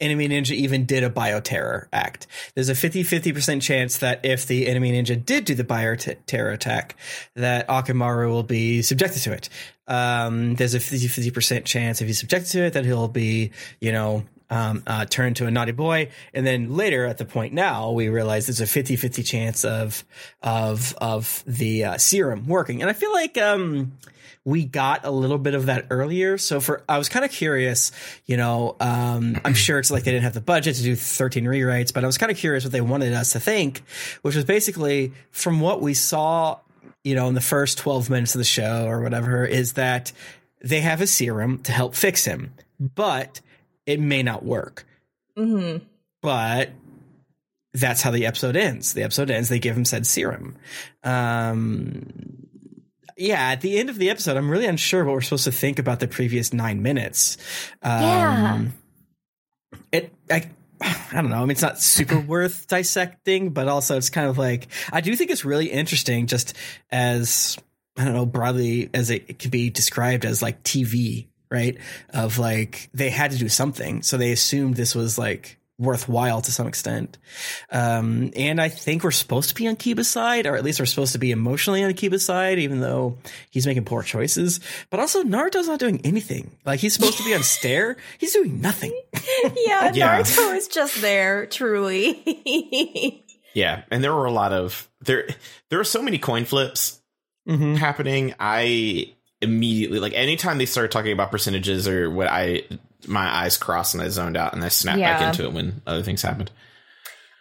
enemy ninja even did a bioterror act. There's a 50 50% chance that if the enemy ninja did do the bioterror attack, that Akamaru will be subjected to it. Um, there's a 50 50% chance if he's subjected to it that he'll be, you know, um, uh, turned to a naughty boy. And then later at the point now, we realize there's a 50 50 chance of, of, of the uh, serum working. And I feel like, um, we got a little bit of that earlier. So for I was kind of curious, you know, um, I'm sure it's like they didn't have the budget to do 13 rewrites, but I was kind of curious what they wanted us to think, which was basically from what we saw, you know, in the first 12 minutes of the show or whatever, is that they have a serum to help fix him, but it may not work. hmm But that's how the episode ends. The episode ends. They give him said serum. Um, yeah, at the end of the episode, I'm really unsure what we're supposed to think about the previous nine minutes. Um, Yeah. It, I, I don't know. I mean, it's not super worth dissecting, but also it's kind of like I do think it's really interesting, just as I don't know broadly as it, it could be described as like TV, right? Of like they had to do something, so they assumed this was like worthwhile to some extent. Um, and I think we're supposed to be on Kiba's side, or at least we're supposed to be emotionally on Kiba's side, even though he's making poor choices. But also, Naruto's not doing anything. Like he's supposed to be on stare, he's doing nothing. Yeah, Yeah. Naruto is just there, truly. Yeah, and there were a lot of there. There are so many coin flips Mm-hmm. happening. I immediately like anytime they started talking about percentages or what I my eyes crossed and I zoned out and I snapped back into it when other things happened.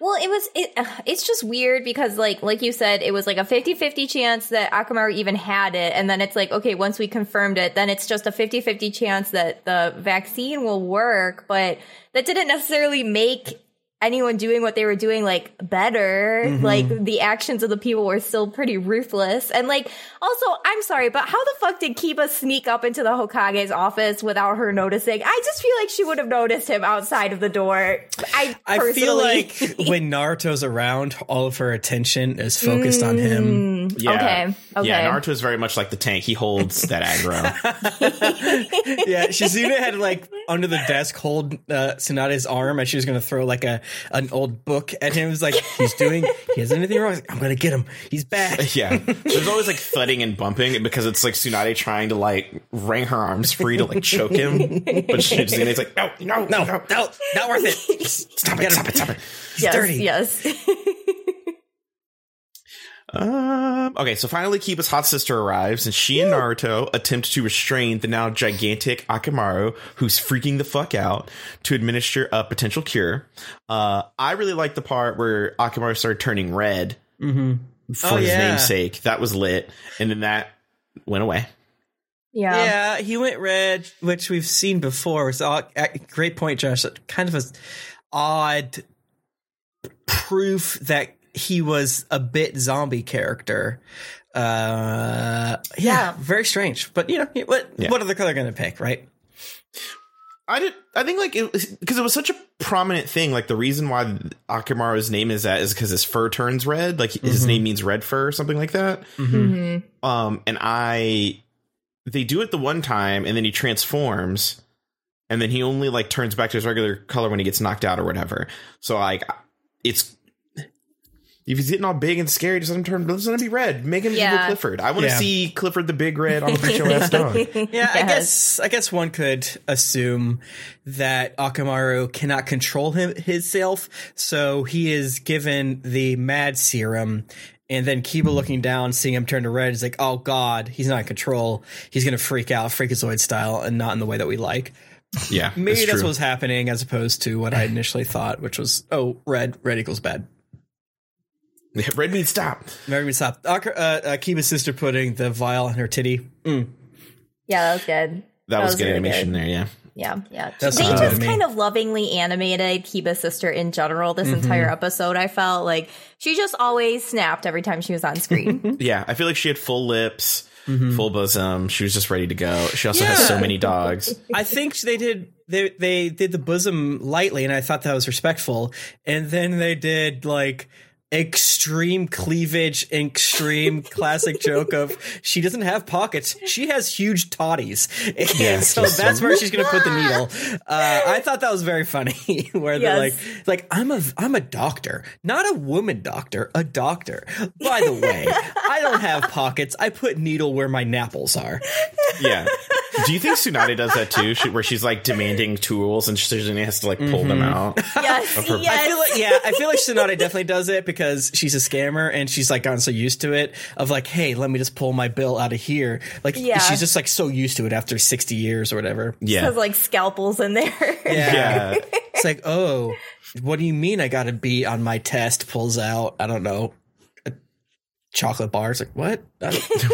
Well, it was it it's just weird because like like you said it was like a 50-50 chance that Akamaru even had it. And then it's like okay, once we confirmed it, then it's just a 50-50 chance that the vaccine will work, but that didn't necessarily make anyone doing what they were doing like better. Mm-hmm. Like the actions of the people were still pretty ruthless. And like also, I'm sorry, but how the fuck did Kiba sneak up into the Hokage's office without her noticing? I just feel like she would have noticed him outside of the door. I I personally feel like when Naruto's around, all of her attention is focused on him. Yeah. Okay, okay. Yeah, Naruto is very much like the tank. He holds that aggro. Yeah, Shizune had like under the desk hold uh, Tsunade's arm as she was going to throw like a an old book at him. It was like he's doing, he has anything wrong. I'm going to get him. He's back. yeah. There's always like thudding and bumping because it's like Tsunade trying to like wring her arms free to like choke him. But Shizune's like, no, no, No, no, no, not worth it. Stop it, stop it, stop it. He's yes, dirty. yes. Um, okay, so finally Kiba's hot sister arrives and she and Naruto attempt to restrain the now gigantic Akamaru, who's freaking the fuck out, to administer a potential cure. Uh, I really like the part where Akamaru started turning red Mm-hmm. for Oh, his yeah. namesake. That was lit. And then that went away. yeah. Yeah, he went red, which we've seen before. It's all, uh, great point, Josh. Kind of a odd proof that he was a bit zombie character. Uh, yeah, Yeah. very strange. But you know, what Yeah. what other color going to pick, right? I did. I think like it because it was such a prominent thing. Like the reason why Akamaru's name is that is because his fur turns red. Like his name means red fur or something like that. Mhm. Um, and I, they do it the one time, and then he transforms, and then he only like turns back to his regular color when he gets knocked out or whatever. So like, it's if he's getting all big and scary, just let him turn. Let him be red. Make him Yeah. evil Clifford. I want to Yeah. see Clifford the Big Red on the beach ass dog. Yeah, I guess I guess one could assume that Akamaru cannot control him himself, so he is given the mad serum. And then Kiba looking down, seeing him turn to red, is like, "Oh God, he's not in control. He's gonna freak out, Freakazoid style, and not in the way that we like." Yeah, Maybe it's that's true. what was happening, as opposed to what I initially thought, which was, "Oh, red, red equals bad." Red means stop. Red we stop. Ak- uh, uh, Kiba's sister putting the vial in her titty. Mm. Yeah, that was good. That, was, good really animation there. Yeah. Yeah, yeah. That's they just kind of lovingly animated Kiba's sister in general this entire episode. I felt like she just always snapped every time she was on screen. Yeah, I feel like she had full lips, full bosom. She was just ready to go. She also has so many dogs. I think they did they they did the bosom lightly, and I thought that was respectful. And then they did like extreme cleavage, extreme classic joke of she doesn't have pockets, she has huge toddies. And Yeah, so just- that's where she's gonna put the needle. Uh, I thought that was very funny. Where they're like, like I'm a I'm a doctor, not a woman doctor, a doctor. By the way, I don't have pockets. I put needle where my napples are. Yeah. Do you think Tsunade does that too? She, where she's like demanding tools and Shizune has to like pull them mm-hmm. out? yes, her- yes. I feel like yeah, I feel like Tsunade definitely does it because she's a scammer and she's like gotten so used to it of like, hey, let me just pull my bill out of here. Like Yeah. she's just like so used to it after sixty years or whatever. Yeah. has like scalpels in there. Yeah. Yeah. It's like, oh, what do you mean I got to be on my test? Pulls out, I don't know, a chocolate bar. It's like what?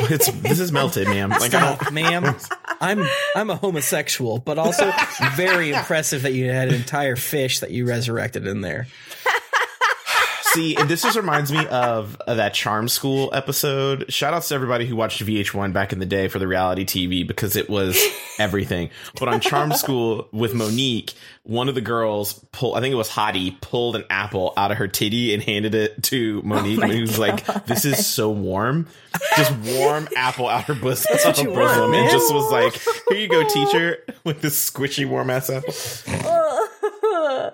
It's, this is melted, ma'am. Like, Stop, ma'am. I'm I'm a homosexual, but also very impressive that you had an entire fish that you resurrected in there. See, and this just reminds me of, of that Charm School episode. Shout outs to everybody who watched VH1 back in the day for the reality TV because it was everything. But on Charm School with Mo'Nique, one of the girls pulled, I think it was Hottie, pulled an apple out of her titty and handed it to Mo'Nique. he was like, this is so warm. Just warm apple out her bosom, her bosom and just was like, here you go, teacher, with this squishy warm ass apple.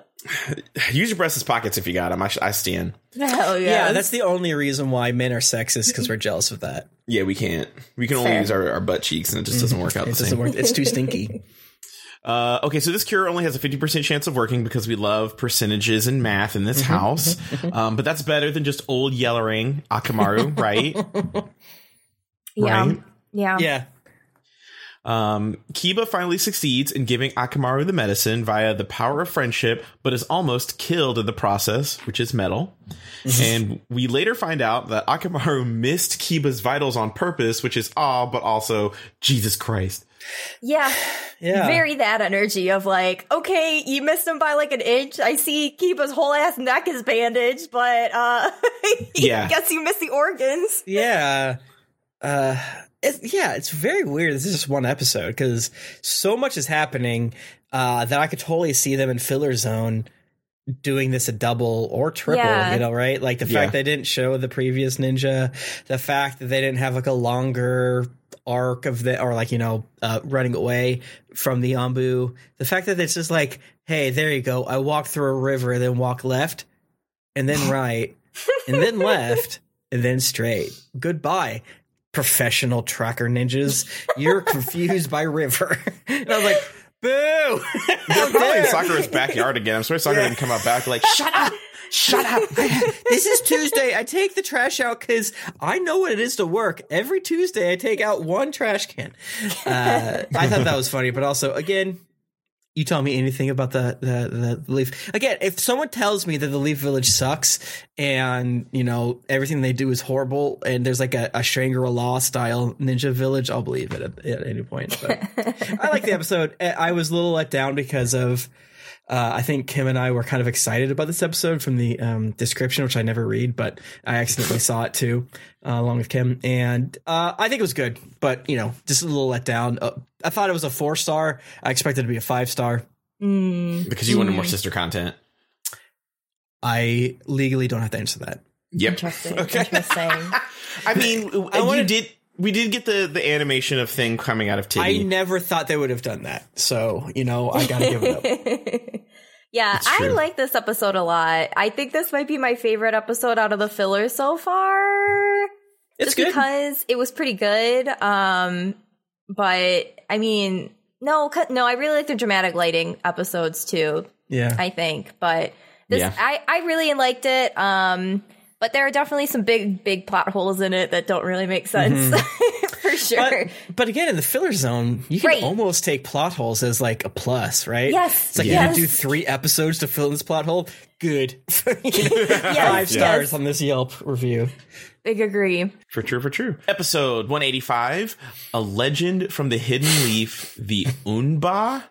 Use your breasts as pockets if you got them. I, I stand. Hell Yeah, yes. that's the only reason why men are sexist because we're jealous of that. Yeah, we can't. We can only Fair. use our, our butt cheeks, and it just doesn't work out It the doesn't same. work. It's too stinky. Uh, okay, so this cure only has a fifty percent chance of working because we love percentages and math in this house. Um, but that's better than just old yellering Akamaru, right? yeah. right? Yeah. yeah. Um, Kiba finally succeeds in giving Akamaru the medicine via the power of friendship, but is almost killed in the process, which is metal. and we later find out that Akamaru missed Kiba's vitals on purpose, which is awe, but also Jesus Christ. Yeah. Yeah. Very that energy of like, okay, you missed him by like an inch. I see Kiba's whole ass neck is bandaged, but uh Yeah. guess you missed the organs. Yeah. Uh, it's, yeah, it's very weird. This is just one episode because so much is happening uh, that I could totally see them in filler zone doing this a double or triple. Yeah. You know, right? Like the Yeah. fact they didn't show the previous ninja, the fact that they didn't have like a longer arc of the or like you know uh, running away from the Anbu, the fact that it's just like, hey, there you go. I walk through a river, then walk left, and then right, and then left, and then straight. Goodbye professional tracker ninjas. You're confused by river. and I was like, boo. They're probably in Sakura's backyard again. I'm sorry Sakura didn't come out back like, shut up! Shut up! this is Tuesday. I take the trash out because I know what it is to work. Every Tuesday, I take out one trash can. Uh, I thought that was funny, but also, again, you tell me anything about the, the the leaf. Again if someone tells me that the leaf village sucks and you know everything they do is horrible and there's like a, a shangri-la style ninja village i'll believe it at, at any point. But i like the episode. I- i was a little let down because of uh, I think Kym and I were kind of excited about this episode from the um, description, which I never read, but I accidentally saw it too, uh, along with Kym, and uh, I think it was good, but you know, just a little let down. Uh, I thought it was a four star. I expected it to be a five star. Mm. because you wanted more sister content. I legally don't have to answer that. Yep. Interesting. Okay. Interesting. I mean, you wanted- did. We did get the the animation of thing coming out of I never thought they would have done that, so you know, I gotta give it up. yeah, I like this episode a lot. I think this might be my favorite episode out of the fillers so far. It's just good. because it was pretty good. Um, but I mean, no, no, I really like the dramatic lighting episodes too. yeah, I think, but this, Yeah. I, I really liked it. Um, but there are definitely some big, big plot holes in it that don't really make sense for sure. Mm-hmm. But, but again, in the filler zone, you can Right. almost take plot holes as like a plus, right? Yes, It's like yes. you can do three episodes to fill in this plot hole. Good. You know, Yes, Five stars yes. on this Yelp review. Big agree. For true, for true. Episode 185 A Legend from the Hidden Leaf, the Unba.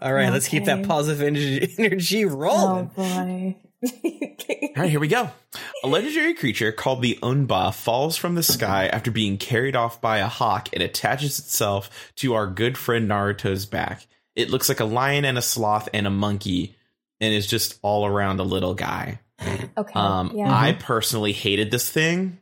All right, let's keep that positive energy, energy rolling. boy. All right, here we go. A legendary creature called the Unba falls from the sky after being carried off by a hawk and attaches itself to our good friend Naruto's back. It looks like a lion and a sloth and a monkey and is just all around a little guy. okay. Um, yeah. I personally hated this thing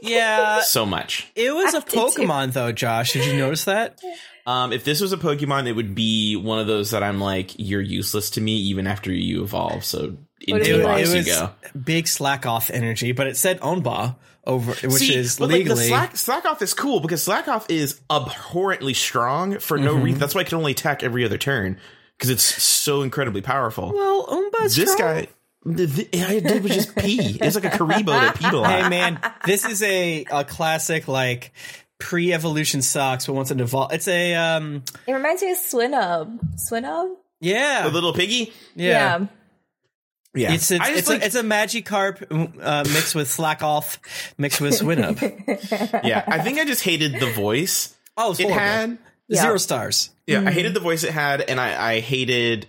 Yeah, so much. it was I a did too. Pokemon though, Josh. Did you notice that? Um, if this was a Pokemon, it would be one of those that I'm like, you're useless to me even after you evolve. So into it box like- you go. big Slakoth energy, but it said Onba over, which See, is but, like, legally. slack, Slakoth is cool because Slakoth is abhorrently strong for no Mm-hmm. reason. That's why I can only attack every other turn because it's so incredibly powerful. well, Onba's this strong. guy, the, the, I did was just pee. It's like a Karibo that peed a lot. hey man, this is a, a classic like pre-evolution sucks, but once it evolves, it's a um it reminds me of Swinub. Swinub? yeah The little piggy. yeah. Yeah, It's it's it's, like, a, it's a Magikarp uh, mixed with Slakoth mixed with Swinub. yeah. I think I just hated the voice Oh, it's it had. Yeah. zero stars. Yeah, I hated the voice it had, and I, I hated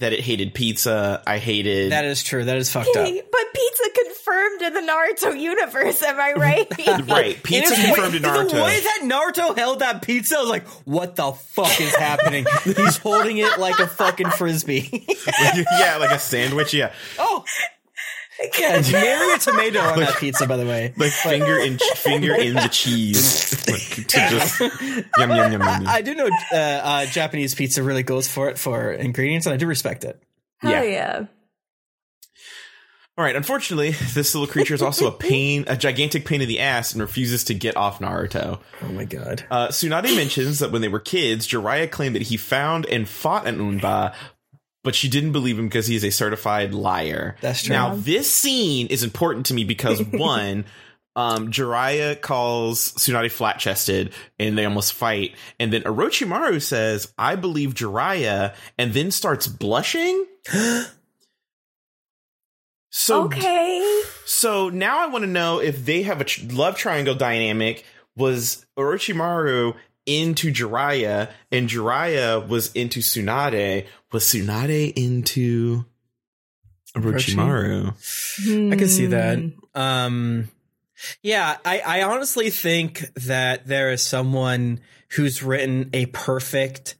that it hated pizza. I hated That is true. That is fucked up. But pizza confirmed in the Naruto universe, am I right? right pizza And it- confirmed in the way that Naruto held that pizza, I was like, "What the fuck is happening?" He's holding it like a fucking frisbee. yeah, like a sandwich. Yeah, oh, yeah, nary a tomato on that pizza, by the way. like finger in finger in the cheese to just yum yum yum yum. yum. I do know uh, uh, Japanese pizza really goes for it for ingredients, and I do respect it. Hell Yeah. yeah. All right. Unfortunately, this little creature is also a pain, a gigantic pain in the ass, and refuses to get off Naruto. Oh my god. Uh, Tsunade mentions that when they were kids, Jiraiya claimed that he found and fought an Unba, but she didn't believe him because he is a certified liar. That's true. Now, this scene is important to me because one, Um, Jiraiya calls Tsunade flat chested and they almost fight. And then Orochimaru says, I believe Jiraiya, and then starts blushing. so, Okay. so now I want to know if they have a tr- love triangle dynamic. Was Orochimaru into Jiraiya and Jiraiya was into Tsunade? Was Tsunade into Orochimaru? I can see that. Hmm. Um, yeah, I, I honestly think that there is someone who's written a perfect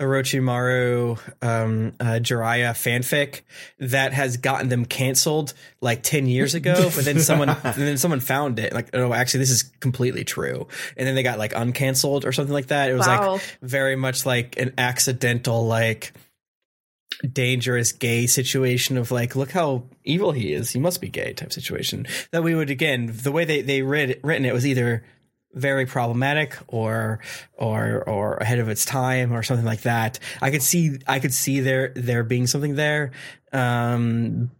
Orochimaru um, uh, Jiraiya fanfic that has gotten them canceled like ten years ago, but then someone and then someone found it like oh actually this is completely true, and then they got like uncanceled or something like that. It was Wow. like very much like an accidental like dangerous gay situation of like look how evil he is he must be gay type situation that we would again the way they they read written it was either very problematic or or or ahead of its time or something like that. I could see i could see there there being something there. Um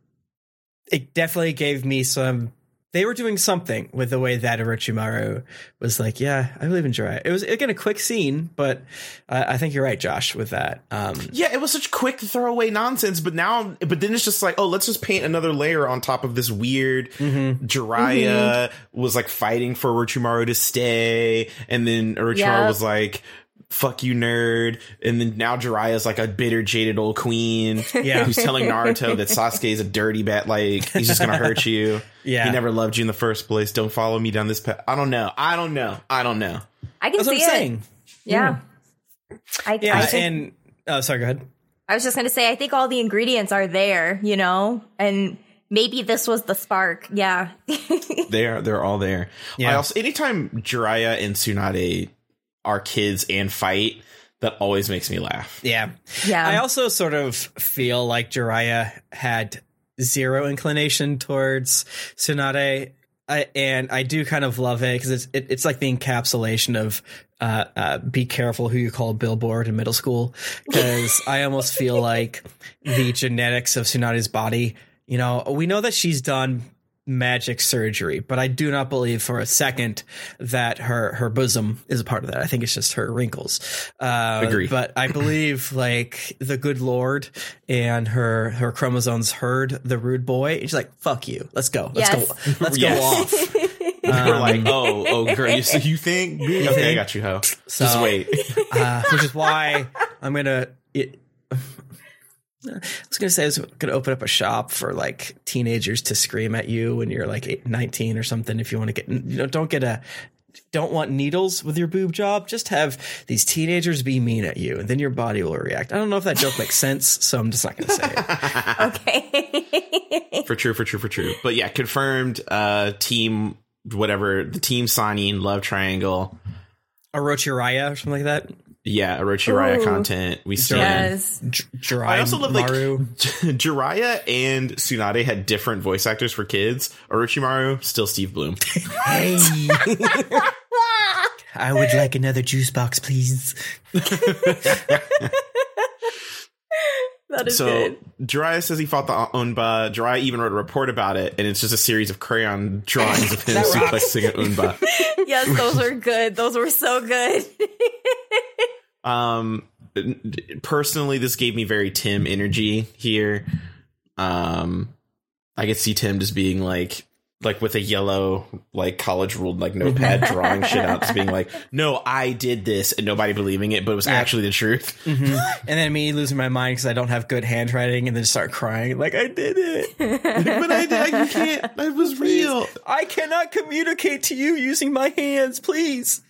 it definitely gave me some they were doing something with the way that Orochimaru was like, yeah, I believe in Jiraiya. It was again a quick scene, but uh, I think you're right, Josh, with that. Um, Yeah, it was such quick throwaway nonsense, but now, but then it's just like, oh, let's just paint another layer on top of this weird. Jiraiya was like fighting for Orochimaru to stay, and then Orochimaru Yep. was like, "Fuck you, nerd," and then now Jiraiya's like a bitter, jaded old queen, Yeah. who's telling Naruto that Sasuke is a dirty bat, like he's just gonna hurt you. Yeah. he never loved you in the first place. Don't follow me down this path. I don't know. I don't know. I don't know. I can that's what see I'm it. saying. Yeah. I, Yeah, I, think, and oh, sorry, go ahead. I was just going to say, I think all the ingredients are there, you know, and maybe this was the spark. Yeah. They're they're all there. Yeah. I also anytime Jiraiya and Tsunade are kids and fight, that always makes me laugh. Yeah. Yeah. I also sort of feel like Jiraiya had zero inclination towards Tsunade. I, and I do kind of love it because it's it, it's like the encapsulation of uh, uh, be careful who you call billboard in middle school because I almost feel like the genetics of Tsunade's body. You know, we know that she's done magic surgery, but I do not believe for a second that her her bosom is a part of that. I think it's just her wrinkles. Uh, Agree. But I believe like the good Lord and her her chromosomes heard the rude boy. And she's like, "Fuck you, let's go, let's Yes. go, let's Yes. go off." We're like, oh, oh, girl, you, so you think? Okay, I got you, ho. Just wait. uh, which is why I'm gonna. It, I was gonna say I was gonna open up a shop for like teenagers to scream at you when you're like eight, 19 or something. If you want to get, you know, don't get a, don't want needles with your boob job. Just have these teenagers be mean at you, and then your body will react. I don't know if that joke makes sense, so I'm just not gonna say it. okay. For true, for true, for true. But yeah, confirmed. Uh, team, whatever the team signing, love triangle. Orochiraya or something like that. Yeah, Orochimaru Ooh. content. We see. yes. J- Jiraiya I also love like Maru. Jiraiya and Tsunade had different voice actors for kids. Orochimaru still Steve Blum. Hey, I would like another juice box, please. That is so good. Jiraiya says he fought the Unba. Jiraiya even wrote a report about it, and it's just a series of crayon drawings of him suplexing an Unba. Yes, those were good. Those were so good. Um, personally, this gave me very Tim energy here. Um, I could see Tim just being like, like with a yellow, like college ruled, like notepad drawing shit out, just being like, "No, I did this," and nobody believing it, but it was actually the truth. hmm And then me losing my mind because I don't have good handwriting, and then start crying like I did it. but I, I can't. It was real. I cannot communicate to you using my hands, please.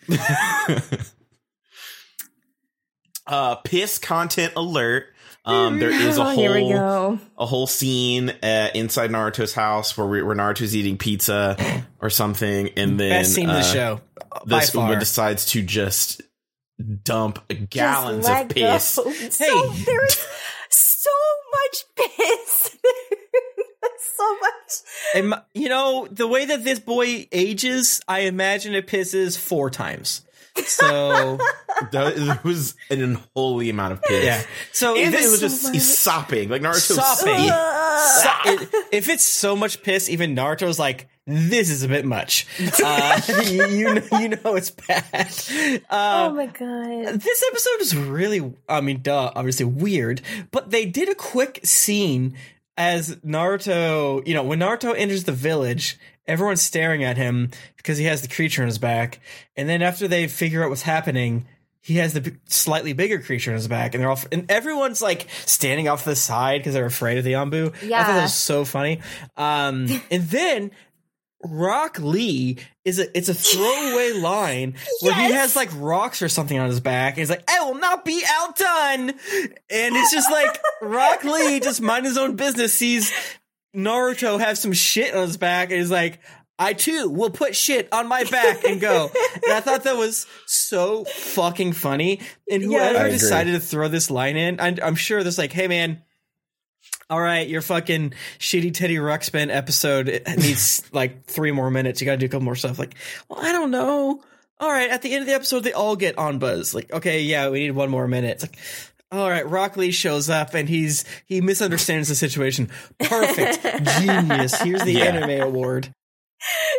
Uh, piss content alert. Um, there is a Oh, here we whole go. a whole scene uh, inside Naruto's house where we, where Naruto's eating pizza or something, and then Best scene of the uh, show this far. Uma decides to just dump gallons Just of piss. go. So there's so much piss. so much. And my- you know, the way that this boy ages, I imagine it pisses four times. So That- It was an unholy amount of piss. yeah. So And it was just he's sopping like Naruto. Sopping. sopping. So- it- if it's so much piss, even Naruto's like, this is a bit much. Uh, you, you know, you know it's bad. Uh, oh my god. this episode is really, I mean, duh, obviously weird, but they did a quick scene as Naruto, you know, when Naruto enters the village, everyone's staring at him because he has the creature on his back. And then after they figure out what's happening, he has the b- slightly bigger creature on his back, and they're all, and everyone's like standing off to the side because they're afraid of the Anbu. Yeah, I thought that was so funny. Um, and then Rock Lee is a it's a throwaway line where he has like rocks or something on his back, and he's like, "I will not be outdone," and it's just like Rock Lee just mind his own business, sees Naruto have some shit on his back, and he's like. I too will put shit on my back and go. And I thought that was so fucking funny. And whoever agree. decided to throw this line in, I'm, I'm sure there's like, hey man, all right, your fucking shitty Teddy Ruxpin episode needs like three more minutes. You got to do a couple more stuff. Like, well, I don't know. All right, at the end of the episode, they all get on buzz. Like, okay, yeah, we need one more minute. It's like, all right, Rock Lee shows up and he's he misunderstands the situation. Perfect, genius. Here's the Yeah. anime award.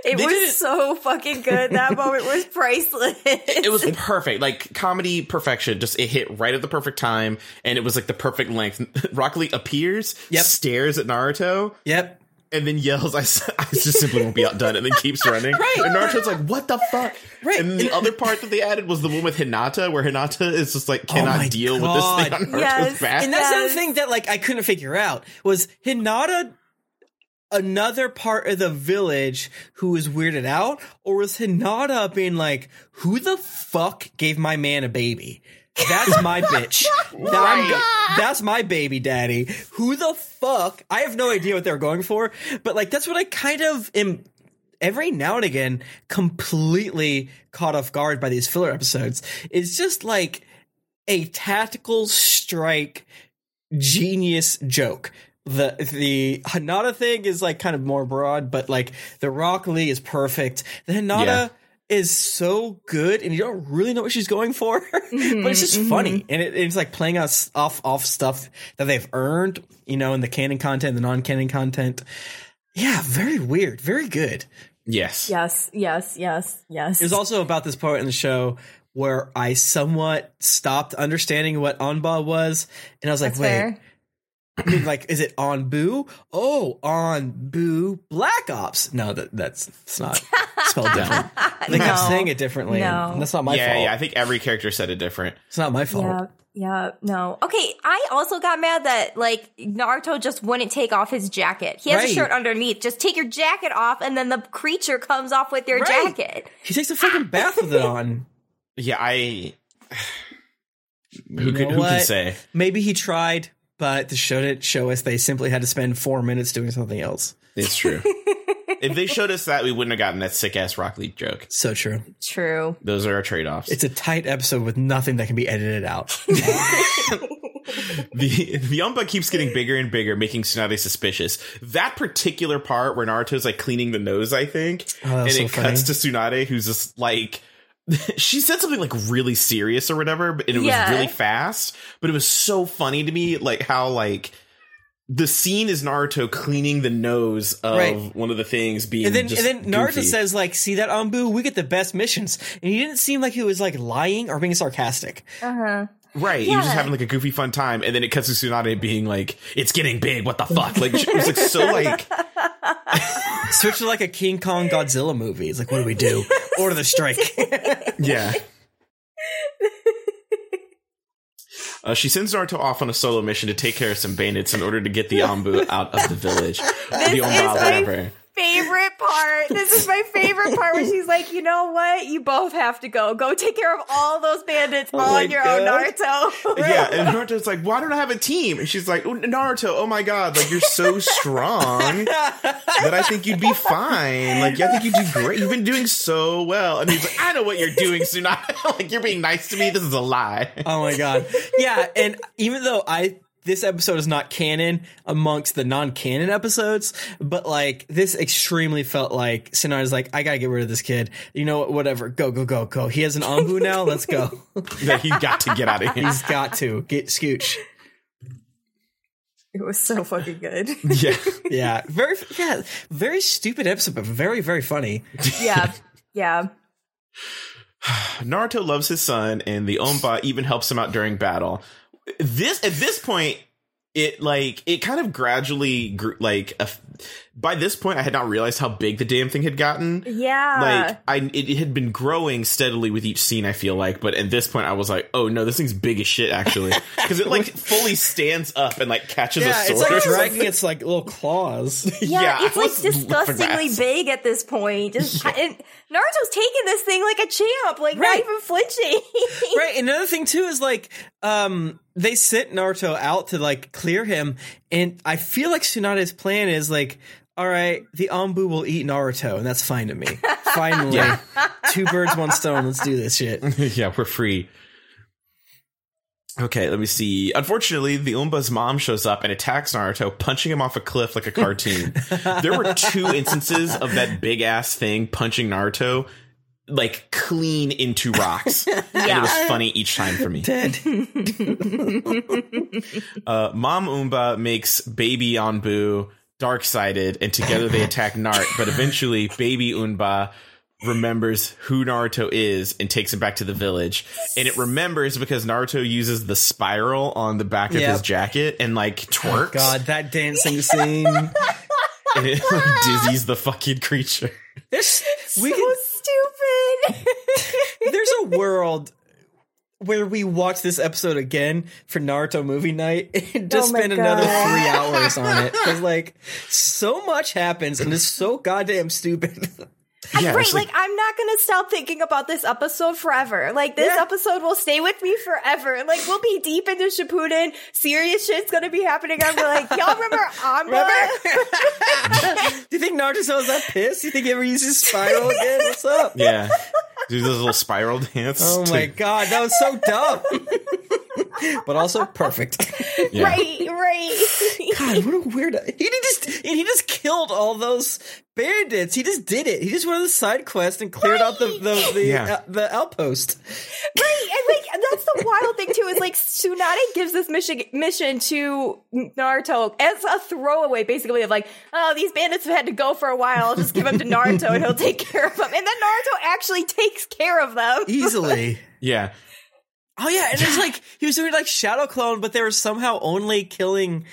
It They was it- so fucking good. That moment was priceless. It was perfect, like comedy perfection. Just it hit right at the perfect time, and it was like the perfect length. Rock Lee appears, Yep. stares at Naruto, Yep. And then yells, "I, s- I just simply won't be outdone," and then keeps running. Right. And Naruto's like, "What the fuck?" Right. And the other part that they added was the one with Hinata, where Hinata is just like cannot Oh my deal with this thing on Naruto's Yes. back. And that's the other Yes. thing that like I couldn't figure out was Hinata another part of the village who was weirded out, or was Hinata being like, "Who the fuck gave my man a baby?" That's my bitch. Oh that I'm that's my baby daddy. Who the fuck? I have no idea what they're going for, but like that's what I kind of am every now and again completely caught off guard by these filler episodes. It's just like a tactical strike genius joke. The the Hinata thing is like kind of more broad, but like the Rock Lee is perfect. The Hinata Yeah. Is so good, and you don't really know what she's going for, but it's mm-hmm, just funny, mm-hmm. and it, it's like playing us off off stuff that they've earned, you know, in the canon content, the non canon content. Yeah, very weird, very good. yes. yes, yes, yes, yes. It was also about this part in the show where I somewhat stopped understanding what Onba was, and I was like, That's wait. fair. I mean, like, is it on Boo? Oh, on Boo Black Ops. No, that that's it's not spelled down. I think I'm saying it differently. and No. that's not my yeah, fault. yeah. I think every character said it different. It's not my fault. Yeah, yeah, no. Okay, I also got mad that like Naruto just wouldn't take off his jacket. He has Right. a shirt underneath. Just take your jacket off, and then the creature comes off with your Right. jacket. He takes a fucking bath with it on. Yeah, I. Who, You can, know who can say? Maybe he tried, but the show didn't show us they simply had to spend four minutes doing something else. It's true. if they showed us that, we wouldn't have gotten that sick ass Rock Lee joke. So true. True. Those are our trade offs. It's a tight episode with nothing that can be edited out. the the Yumba keeps getting bigger and bigger, making Tsunade suspicious. That particular part where Naruto's like cleaning the nose, I think, Oh, and so it cuts to funny. Tsunade, who's just like. She said something like really serious or whatever, but- and it Yeah. was really fast. But it was so funny to me, like how like the scene is Naruto cleaning the nose of Right. one of the things being. And then, just and then Naruto goofy. says, like, see that Ambu, we get the best missions. And he didn't seem like he was like lying or being sarcastic. Uh huh. Right, he was just having like a goofy fun time, and then it cuts to Tsunade being like, "It's getting big. What the fuck?" Like it was like so like Switch to like a King Kong Godzilla movie. It's like, what do we do? Order the strike. Yeah. Uh, she sends Naruto off on a solo mission to take care of some bandits in order to get the Ambu out of the village. the is Omba, my- whatever. Favorite part. This is my favorite part where she's like, you know what? You both have to go. Go take care of all those bandits Oh on your own, Naruto. Yeah, and Naruto's like, "Why don't I have a team?" And she's like, "Oh, "Naruto, oh my god, like you're so strong that I think you'd be fine. Like I think you do great. You've been doing so well." And he's like, "I know what you're doing, Tsunade. like you're being nice to me. This is a lie." oh my god. Yeah, and even though I this episode is not canon amongst the non-canon episodes, but like this extremely felt like Tsunade's like, I gotta get rid of this kid. You know what? Whatever. Go, go, go, go. He has an Anbu now. Let's go. that he's got to get out of here. He's got to get scooch. It was so fucking good. Yeah. Yeah. Very, yeah, very stupid episode, but very, very funny. yeah. Yeah. Naruto loves his son, and the Omba even helps him out during battle. This at this point, it like it kind of gradually gr- like a, by this point, I had not realized how big the damn thing had gotten. Yeah. Like I, it, it had been growing steadily with each scene. I feel like, but at this point, I was like, "Oh no, this thing's big as shit!" Actually, because it like fully stands up and like catches a Yeah, sword. it's like or dragging its like little claws. yeah, yeah, I it's like disgustingly big at this point. Just and Naruto's taking this thing like a champ, like not Right. even flinching. right. and Another thing too is like, um, they sent Naruto out to like clear him, and I feel like Tsunade's plan is like, all right, the Anbu will eat Naruto, and that's fine to me. Finally, two birds, one stone. Let's do this shit. yeah, we're free. Okay, let me see. Unfortunately, the Umba's mom shows up and attacks Naruto, punching him off a cliff like a cartoon. there were two instances of that big ass thing punching Naruto like clean into rocks. And it was funny each time for me. Dead. Uh, Mom Umba makes baby Anbu dark sided, and together they attack Nart. But eventually, baby Unba remembers who Naruto is and takes him back to the village. And it remembers because Naruto uses the spiral on the back of Yep. his jacket and like oh, twerks. God, that dancing scene. And it like, dizzies the fucking creature. There's we so could, stupid. there's a world where we watch this episode again for Naruto movie night and just Oh spend another three hours on it because like so much happens and it's so goddamn stupid. Yeah, right, it's like, I'm not gonna stop thinking about this episode forever. Like this Yeah. episode will stay with me forever. Like we'll be deep into Shippuden. Serious shit's gonna be happening. I'm like, y'all remember Amba? Do you think Naruto's that pissed? Do you think he ever uses spiral again? What's up? yeah. Do this little spiral dance. Oh to- my god, that was so dumb. but also perfect. Yeah. Right, right. God, what a weird. He just and he just killed all those bandits. He just did it. He just went on the side quest and cleared out the the the, Yeah. uh, the outpost. Right, and like that's the wild thing too is like Tsunade gives this mission mission to Naruto as a throwaway, basically of like, oh, these bandits have had to go for a while. I'll just give them to Naruto and he'll take care of them. And then Naruto actually takes care of them. Easily. Yeah. Oh yeah, and it's like he was doing like shadow clone, but they were somehow only killing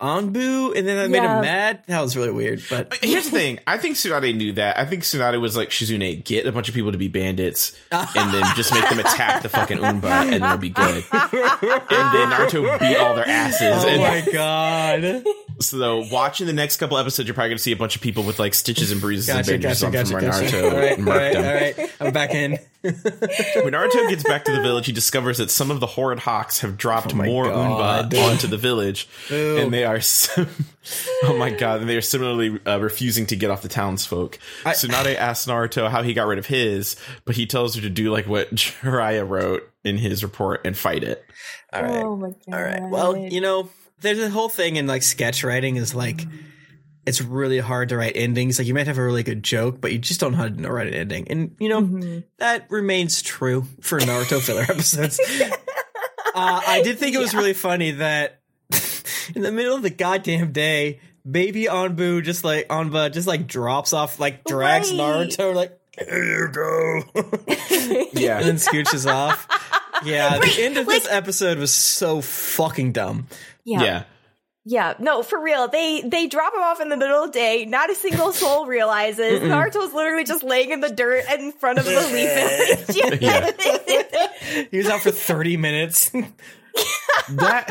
Anbu, and then that made Yeah. him mad. That was really weird. But uh, Here's the thing. I think Tsunade knew that. I think Tsunade was like, Shizune, get a bunch of people to be bandits and then just make them attack the fucking Umba and then it'll be good. And then Naruto beat all their asses. oh and my god. so watching the next couple episodes, you're probably going to see a bunch of people with like stitches and bruises Gotcha, and bandages gotcha, on gotcha, from where gotcha. Naruto All right, all murked right, them. all right. I'm back in. When Naruto gets back to the village, he discovers that some of the horrid hawks have dropped my more God. Umba onto the village, Boo. and they are. sim- oh my god! And they are similarly uh, refusing to get off the townsfolk. I- Tsunade asks Naruto how he got rid of his, but he tells her to do like what Jiraiya wrote in his report and fight it. All right. Oh my god. All right. Well, you know, there's a whole thing in like sketch writing is like it's really hard to write endings. Like you might have a really good joke, but you just don't know how to write an ending. And you know, that remains true for Naruto filler episodes. uh, I did think it was really funny that in the middle of the goddamn day, baby Anbu just like Anba just like drops off, like drags Right. Naruto, like here you go. Yeah, and then scooches off. Yeah, the end of this episode was so fucking dumb. Yeah. yeah. Yeah, no, for real. They they drop him off in the middle of the day. Not a single soul realizes. Naruto's literally just laying in the dirt in front of the leaf village. He was out for 30 minutes. That.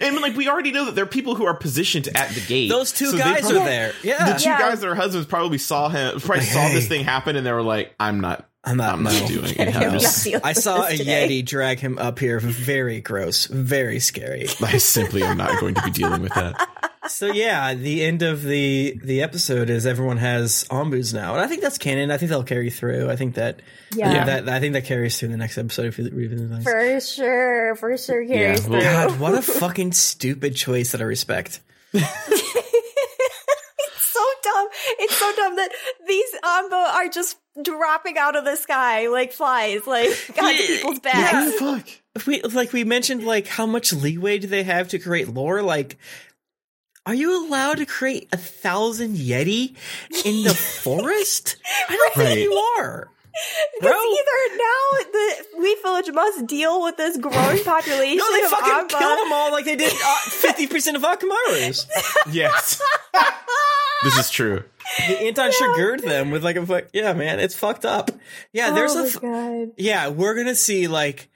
And like we already know that there are people who are positioned at the gate. Those two So guys probably- are there. Yeah. The two Yeah. guys that are husbands probably saw him, probably Like, saw this thing happen, and they were like, "I'm not, I'm not, I'm not no. doing it." I'm I'm just- I saw a today. Yeti drag him up here. Very gross. Very scary. I simply am not going to be dealing with that. so yeah, the end of the the episode is everyone has ombus now, and I think that's canon. I think that'll carry through. I think that Yeah. yeah, that I think that carries through the next episode if you read the For sure, for sure carries well- through. God, what a fucking stupid choice that I respect. so dumb. It's so dumb that these Amba are just dropping out of the sky like flies, like onto people's backs. fuck. we like we mentioned like how much leeway do they have to create lore like are you allowed to create a thousand yeti in the forest i don't Right. think you are Because either now the Leaf Village must deal with this growing population no they of fucking Amba. killed them all like they did uh, 50% of akamaru's Yes. this is true. the anton sugared them with like a fuck yeah man it's fucked up yeah there's oh a my th- god. yeah we're gonna see like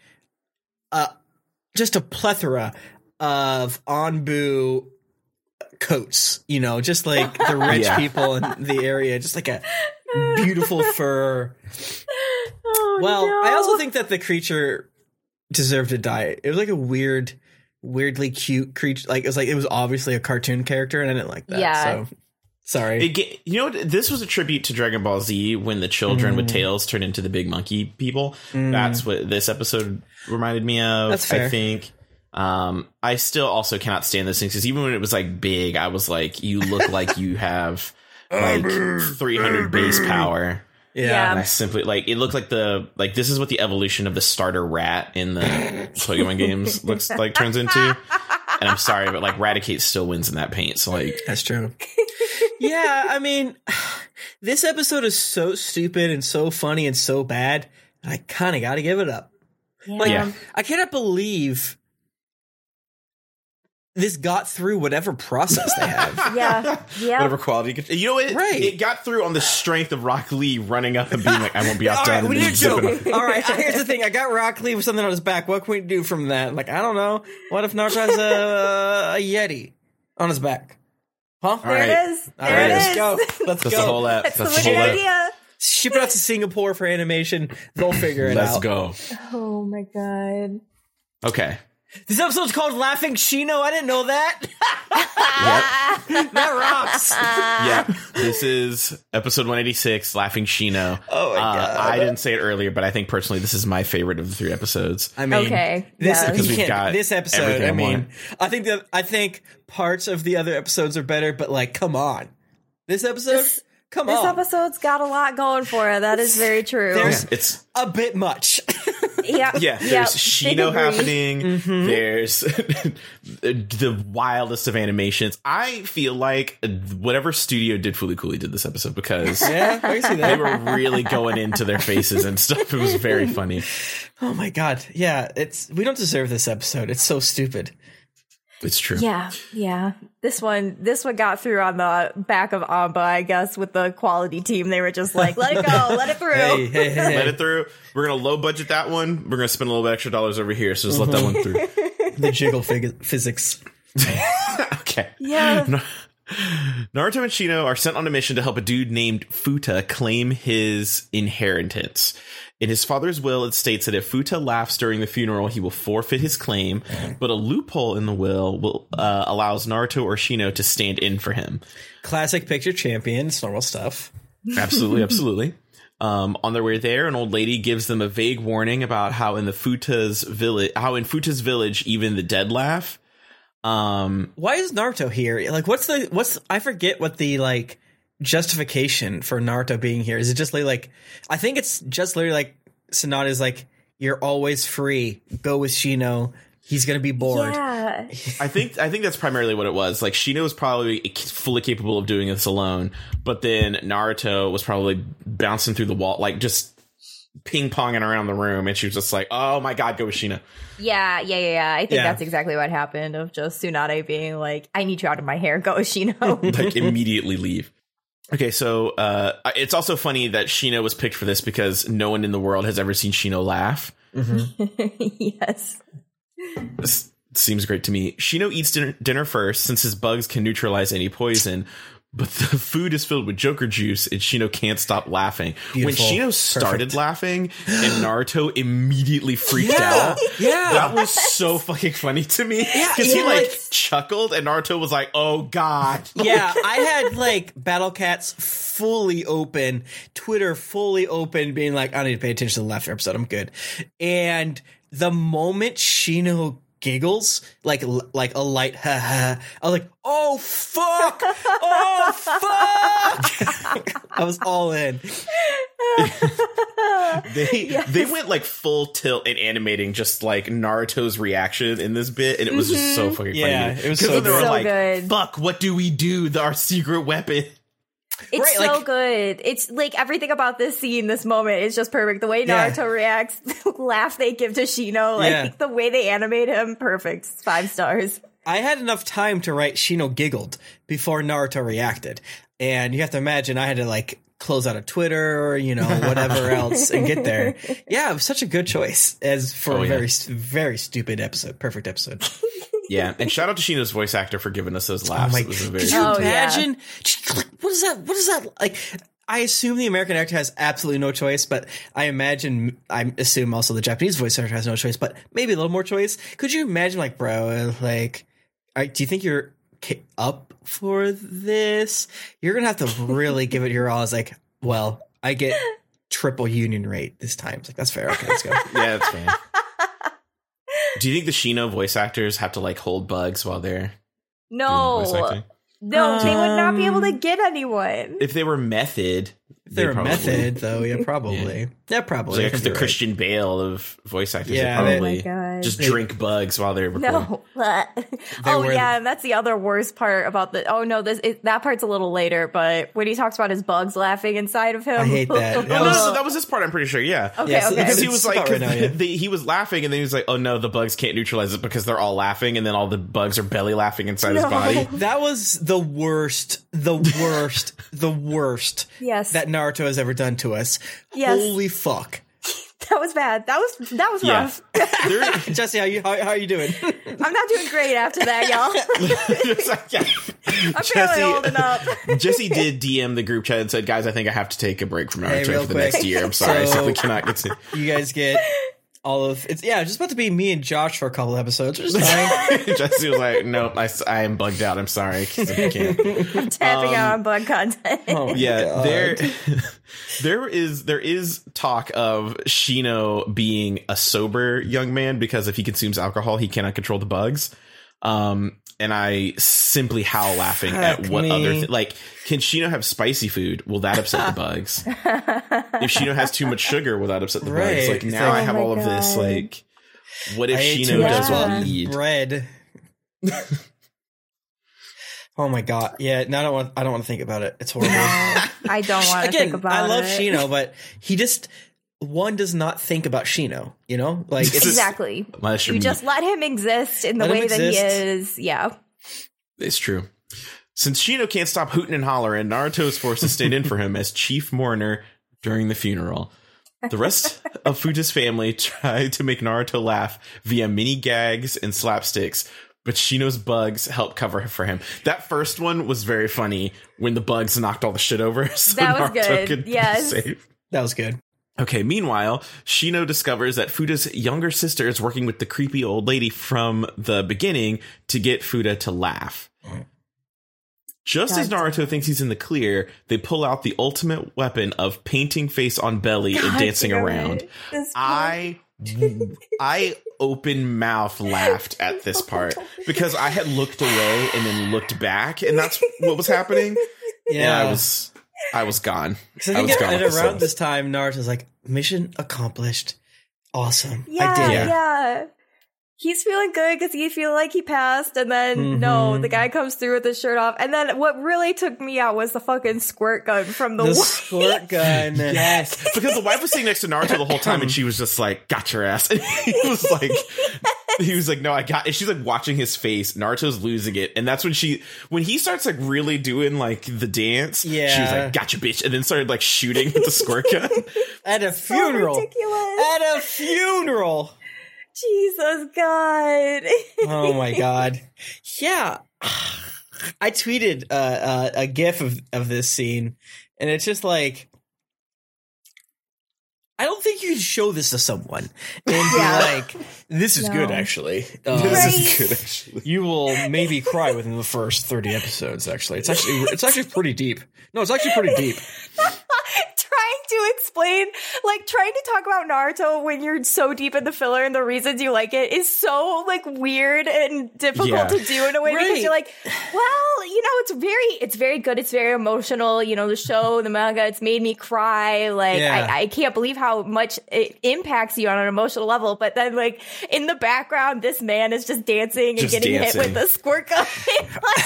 uh just a plethora of onbu coats you know just like the rich Yeah. people in the area just like a beautiful fur Oh, well no. i also think that the creature deserved to die it was like a weird weirdly cute creature like it was like it was obviously a cartoon character and i didn't like that Yeah. so sorry It ga- you know what? This was a tribute to Dragon Ball Z when the children Mm. with tails turned into the big monkey people. That's what this episode reminded me of. That's fair. I think. Um, I still also cannot stand those things because even when it was like big, I was like, "You look like you have like 300 base power." yeah, Yeah. And I simply like it looked like the like this is what the evolution of the starter rat in the Pokemon games looks like turns into. And I'm sorry, but like Raticate still wins in that paint. So like That's true. yeah, I mean, this episode is so stupid and so funny and so bad. I kind of got to give it up. Like, Yeah. I cannot believe this got through whatever process they have. Yeah. Yeah. whatever quality. could- You know what? Right. It got through on the strength of Rock Lee running up and being like, "I won't be outdone." right, we and need joke. zipping up. All right, here's the thing. I got Rock Lee with something on his back. What can we do from that? Like, I don't know. What if Naruto has a, a Yeti on his back? Huh? there right. it is. All There right, it let's is. go. Let's That's go. the whole app. That's, That's the the whole winning app. idea. Ship it out to Singapore for animation. They'll figure it out. Let's go. Oh my god. Okay. This episode's called Laughing Shino. I didn't know that. Yep. that rocks. yeah. This is episode 186, Laughing Shino. Oh my Uh, I didn't say it earlier, but I think personally this is my favorite of the three episodes. I mean, Okay, This, yes. Because we've got this episode. I I mean. I think that I think parts of the other episodes are better, but like, come on, this episode, This- come This on, episode's got a lot going for it. That is very true. There's- It's a bit much. yeah. yeah, there's yeah, Shino happening. Mm-hmm. There's the wildest of animations. I feel like whatever studio did Fooly Cooly did this episode because yeah, I can see they were really going into their faces and stuff. It was very funny. Oh my god, yeah, it's we don't deserve this episode. It's so stupid. It's true. Yeah, yeah. This one, this one got through on the back of Amba, I guess, with the quality team. They were just like, "Let it go, let it through." Hey, hey, hey, Let it through. We're gonna low budget that one. We're gonna spend a little bit extra dollars over here. So just let that one through. the jiggle fig- physics. okay. Yeah. Naruto and Shino are sent on a mission to help a dude named Futa claim his inheritance. In his father's will, it states that if Futa laughs during the funeral, he will forfeit his claim, but a loophole in the will will uh, allows Naruto or Shino to stand in for him. Classic picture champion. It's normal stuff. Absolutely, absolutely. Um, on their way there, an old lady gives them a vague warning about how in the Futa's village, how in Futa's village, even the dead laugh. Um, Why is Naruto here? Like, what's the what's? I forget what the like justification for Naruto being here. Is it just like, like I think it's just literally like Tsunade's like, you're always free. Go with Shino. He's gonna be bored. Yeah. I think I think that's primarily what it was. Like Shino was probably fully capable of doing this alone, but then Naruto was probably bouncing through the wall, like just ping ponging around the room, and she was just like, "Oh my god, go with Shino!" Yeah, yeah, yeah, yeah. I think Yeah. that's exactly what happened of just Tsunade being like, I need you out of my hair, go with Shino. like immediately leave. Okay, so uh, it's also funny that Shino was picked for this because no one in the world has ever seen Shino laugh. yes. This seems great to me. Shino eats dinner, dinner first since his bugs can neutralize any poison. But the food is filled with Joker juice, and Shino can't stop laughing. Beautiful. When Shino started Perfect. laughing, and Naruto immediately freaked Yeah, out. yeah. That was so fucking funny to me because he he, like, chuckled, and Naruto was like, "Oh God!" yeah, I had like Battle Cats fully open, Twitter fully open, being like, I don't need to pay attention to the laughter episode. I'm good. And the moment Shino giggles, like like a light ha ha, I was like, oh fuck, oh fuck. I was all in. They they went like full tilt in animating just like Naruto's reaction in this bit, and it was just so mm-hmm. fucking Yeah, funny. it was 'Cause so then they were good. So like, good. "Fuck, what do we do? The, our secret weapon." It's Right, so like- good. It's like everything about this scene, this moment is just perfect. The way Yeah. Naruto reacts, the laugh they give to Shino, like Yeah. the way they animate him, perfect. Five stars. I had enough time to write Shino giggled before Naruto reacted. And you have to imagine I had to like close out of Twitter or, you know, whatever else and get there. Yeah, it was such a good choice as for Oh, a yeah. very, very stupid episode. Perfect episode. Yeah, and shout out to Shino's voice actor for giving us those oh laughs. Oh my, It was a very could you Oh, yeah. imagine? What is that? What is that? Like, I assume the American actor has absolutely no choice, but I imagine, I assume also the Japanese voice actor has no choice, but maybe a little more choice. Could you imagine, like, bro, like, all right, do you think you're up for this? You're gonna have to really give it your all. It's like, well, I get triple union rate this time. It's like that's fair. Okay, let's go. yeah, that's fine. Do you think the Shino voice actors have to like hold bugs while they're doing voice No, acting? no, they would not be able to Um, get anyone. If they were method, If they're a probably- method, though, yeah, probably. Yeah, probably. I like the you're right. Christian Bale of voice actors, Yeah, they oh they- probably Oh just They- drink bugs while they're recording. No. oh were- yeah, and that's the other worst part about the. Oh no, this it, that part's a little later. But when he talks about his bugs laughing inside of him, I hate that. Oh, That no, was- no, that was this part. I'm pretty sure. Yeah. Okay, Yeah, so okay. Because he was like, right now, yeah. the, he was laughing, and then he was like, "Oh no, the bugs can't neutralize it because they're all laughing, and then all the bugs are belly laughing inside his body." That was the worst, the worst, the worst Yes. that Naruto has ever done to us. Yes. Holy fuck. that was bad. That was that was Yeah. rough. There- Jessy, how you how, how are you doing? I'm not doing great after that, y'all. It's like, yeah. I'm barely holding up. Jessy did DM the group chat and said, "Guys, I think I have to take a break from Hey, Naruto real for the quick. next year. I'm sorry, So- so we cannot get to." you guys get all of it's yeah, it's just about to be me and Josh for a couple episodes. Which is. Jessy was like, "Nope, I am bugged out. I'm sorry, I can't." I'm Tapping out on bug content. Oh yeah God. there there is there is talk of shino being a sober young man because if he consumes alcohol he cannot control the bugs um and i simply howl laughing at what me. other th- like can shino have spicy food will that upset the bugs if shino has too much sugar will that upset the bugs like now like- i Oh have my all of this like what if I ate too shino much doesn't Yeah. eat bread. oh my god. Yeah, no, I don't want I don't want to think about it. It's horrible. I don't want to Again, think about it. I love it. Shino, but he just one does not think about Shino, you know? Like it's Exactly. Unless you're You me. just let him exist in the Let way that he is. Yeah. It's true. Since Shino can't stop hooting and hollering, Naruto is forced to stand in for him as chief mourner during the funeral. The rest of Fuji's family try to make Naruto laugh via mini gags and slapsticks, but Shino's bugs help cover for him. That first one was very funny when the bugs knocked all the shit over. So That was Naruto good. could be Yes. safe. that was good. Okay, meanwhile, Shino discovers that Futa's younger sister is working with the creepy old lady from the beginning to get Fuda to laugh. Just as Naruto thinks he's in the clear, they pull out the ultimate weapon of painting face on belly and dancing around. I I open mouth laughed at this part because I had looked away and then looked back and that's what was happening. Yeah, And I was I was gone. So I I was gone. at So- around this time, Naruto's like, mission accomplished. Awesome. Yeah, I did yeah. it. He's feeling good because he feel like he passed, and then no, Mhm. the guy comes through with his shirt off, and then what really took me out was the fucking squirt gun from the, The wife. squirt gun. Yes, because the wife was sitting next to Naruto the whole time, and she was just like, "Got your ass." And he was like, he was like, "No, I got." And she's like watching his face. Naruto's losing it, and that's when she, when he starts like really doing like the dance. Yeah, she was like, "Gotcha, bitch," and then started like shooting with the squirt gun. At a So funeral. ridiculous. At a funeral. Jesus God. Oh my god. Yeah. I tweeted uh, uh, a GIF of of this scene, and it's just like. I don't think you should show this to someone and be Yeah. like, "This is No. good, actually." Uh, This is good, actually. You will maybe cry within the first thirty episodes. Actually, it's actually it's actually pretty deep. No, it's actually pretty deep. trying to explain, like trying to talk about Naruto when you're so deep in the filler and the reasons you like it is so like weird and difficult Yeah. to do in a way Right. because you're like, well, you know, it's very, it's very good. It's very emotional. You know, the show, the manga, it's made me cry. Like, Yeah. I, I can't believe how much it impacts you on an emotional level. But then, like in the background, this man is just dancing and Just getting dancing. hit with a squirt gun. like, what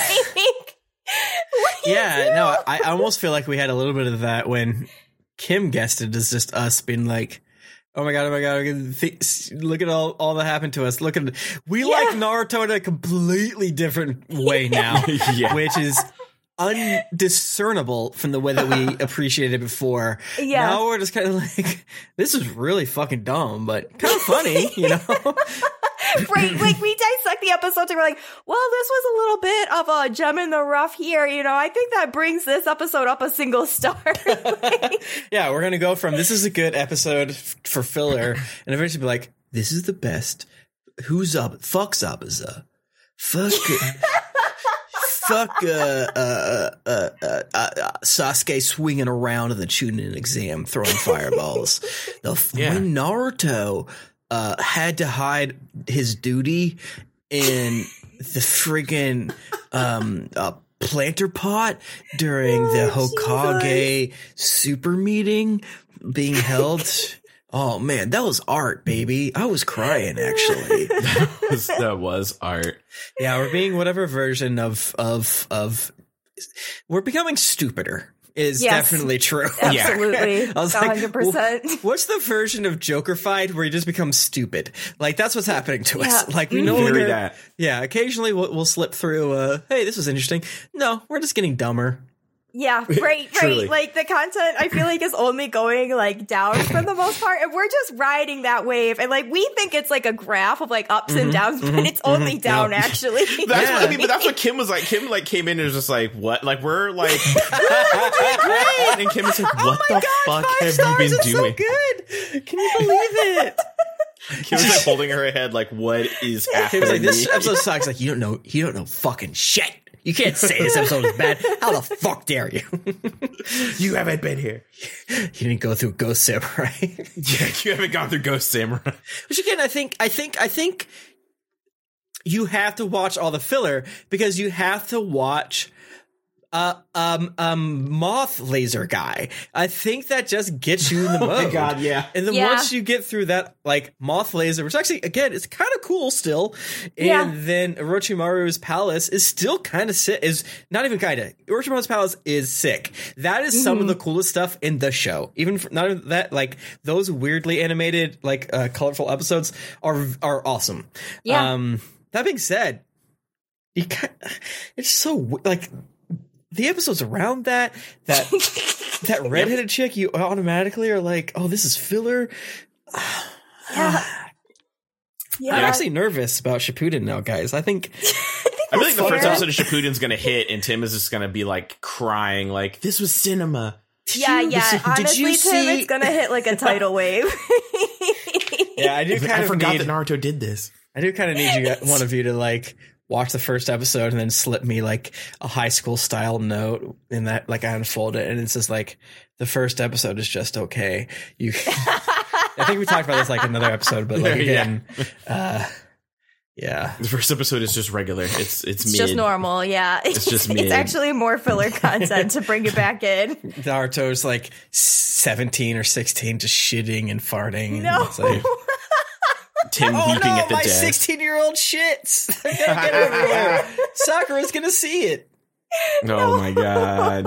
do you Yeah, do? no, I, I almost feel like we had a little bit of that when Kym guessed it as just us being like, "Oh my god, oh my god, look at all all that happened to us. Look at we Yeah. like Naruto in a completely different way now, Yeah. which is." Undiscernible from the way that we appreciated it before. Yeah. Now we're just kind of like, this is really fucking dumb, but kind of funny, you know? right like we dissect the episode and we're like well this was a little bit of a gem in the rough here you know i think that brings this episode up a single star Like, Yeah, we're gonna go from this is a good episode f- for filler, and eventually be like, this is the best. Who's up? Fucks up Fuck Zabuza. Fuck. Fuck uh, uh, uh, uh, uh, Sasuke swinging around in the Chunin exam, throwing fireballs. the f- Yeah. when Naruto uh, had to hide his duty in the friggin' um, uh, planter pot during the Oh, Hokage super meeting being held. Oh man, that was art, baby. I was crying actually. that, was, that was art. yeah, we're being whatever version of of of we're becoming stupider. Is Yes. definitely true. absolutely I was like, 100% What's the version of Joker fight where you just become stupid? Like that's what's happening to us. Like we no Very longer. that. Yeah, occasionally we'll, we'll slip through. Uh, hey, this was interesting. No, we're just getting dumber. Yeah right right like the content i feel like is only going like down for the most part and we're just riding that wave and like we think it's like a graph of like ups and mm-hmm, downs but mm-hmm, it's only mm-hmm. down actually That's what I mean, but that's what Kym was like. Kym like came in and was just like, "What?" Like we're like, and Kym was like, "What oh the fuck Five have stars you been is doing?" so good. Can you believe it? Kym was like holding her head, like, "What is Kym happening?" was like, this episode sucks. Like you don't know. You don't know fucking shit. You can't say this episode is bad. How the fuck dare you? you haven't been here. you didn't go through Ghost Samurai. Yeah, you haven't gone through Ghost Samurai. Which again, I think, I think, I think you have to watch all the filler because you have to watch uh um um moth laser guy. I think that just gets you in the mode. yeah. And then Yeah. once you get through that, like moth laser, which actually again it's kind of cool still, and Yeah. then Orochimaru's palace is still kind of sick. Is not even kind of Orochimaru's palace is sick. That is some of the coolest stuff in the show. Even for, not even that, like those weirdly animated, like uh, colorful episodes are are awesome. Yeah. Um, that being said, you kind it's so like the episodes around that that that redheaded chick, you automatically are like, oh, this is filler. yeah ah. yeah I'm actually nervous about Shippuden now, guys. I think I feel like the first episode of Shippuden's gonna hit, and Tim is just gonna be like crying, like, "This was cinema." yeah you- yeah did honestly you tim see- it's gonna hit like a tidal wave yeah, I do He's kind I of forgot need that Naruto did this. I do kind of need you one of you to like watch the first episode and then slip me like a high school style note in that like I unfold it and it's just like the first episode is just okay. You I think we talked about this like another episode, but like Yeah. again, uh yeah. The first episode is just regular. It's it's, it's just normal yeah it's, just mid. it's actually more filler content to bring it back in Naruto's like 17 or 16 just shitting and farting. and no it's like, Tim Oh no, at the my dead. 16 year old shits. Get over here. Sakura's gonna see it. Oh my god.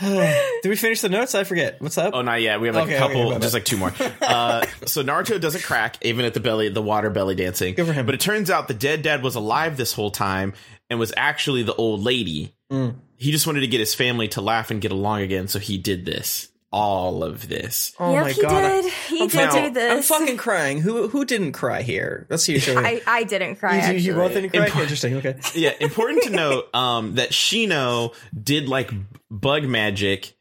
Did we finish the notes? I forget. What's up? Oh, not yet. We have like Okay, a couple, okay, just like two more. Uh, so Naruto doesn't crack even at the belly, the water belly dancing. Good for him. But it turns out the dead dad was alive this whole time and was actually the old lady. Mm. He just wanted to get his family to laugh and get along again, so he did this. All of this. Oh yep, my he god. did. He I'm did fucking- do this. I'm fucking crying. Who who didn't cry here? Let's see. I, I didn't cry. you, you, actually. you both didn't cry. Impo- Interesting. Okay. Yeah, important to note um, that Shino did like bug magic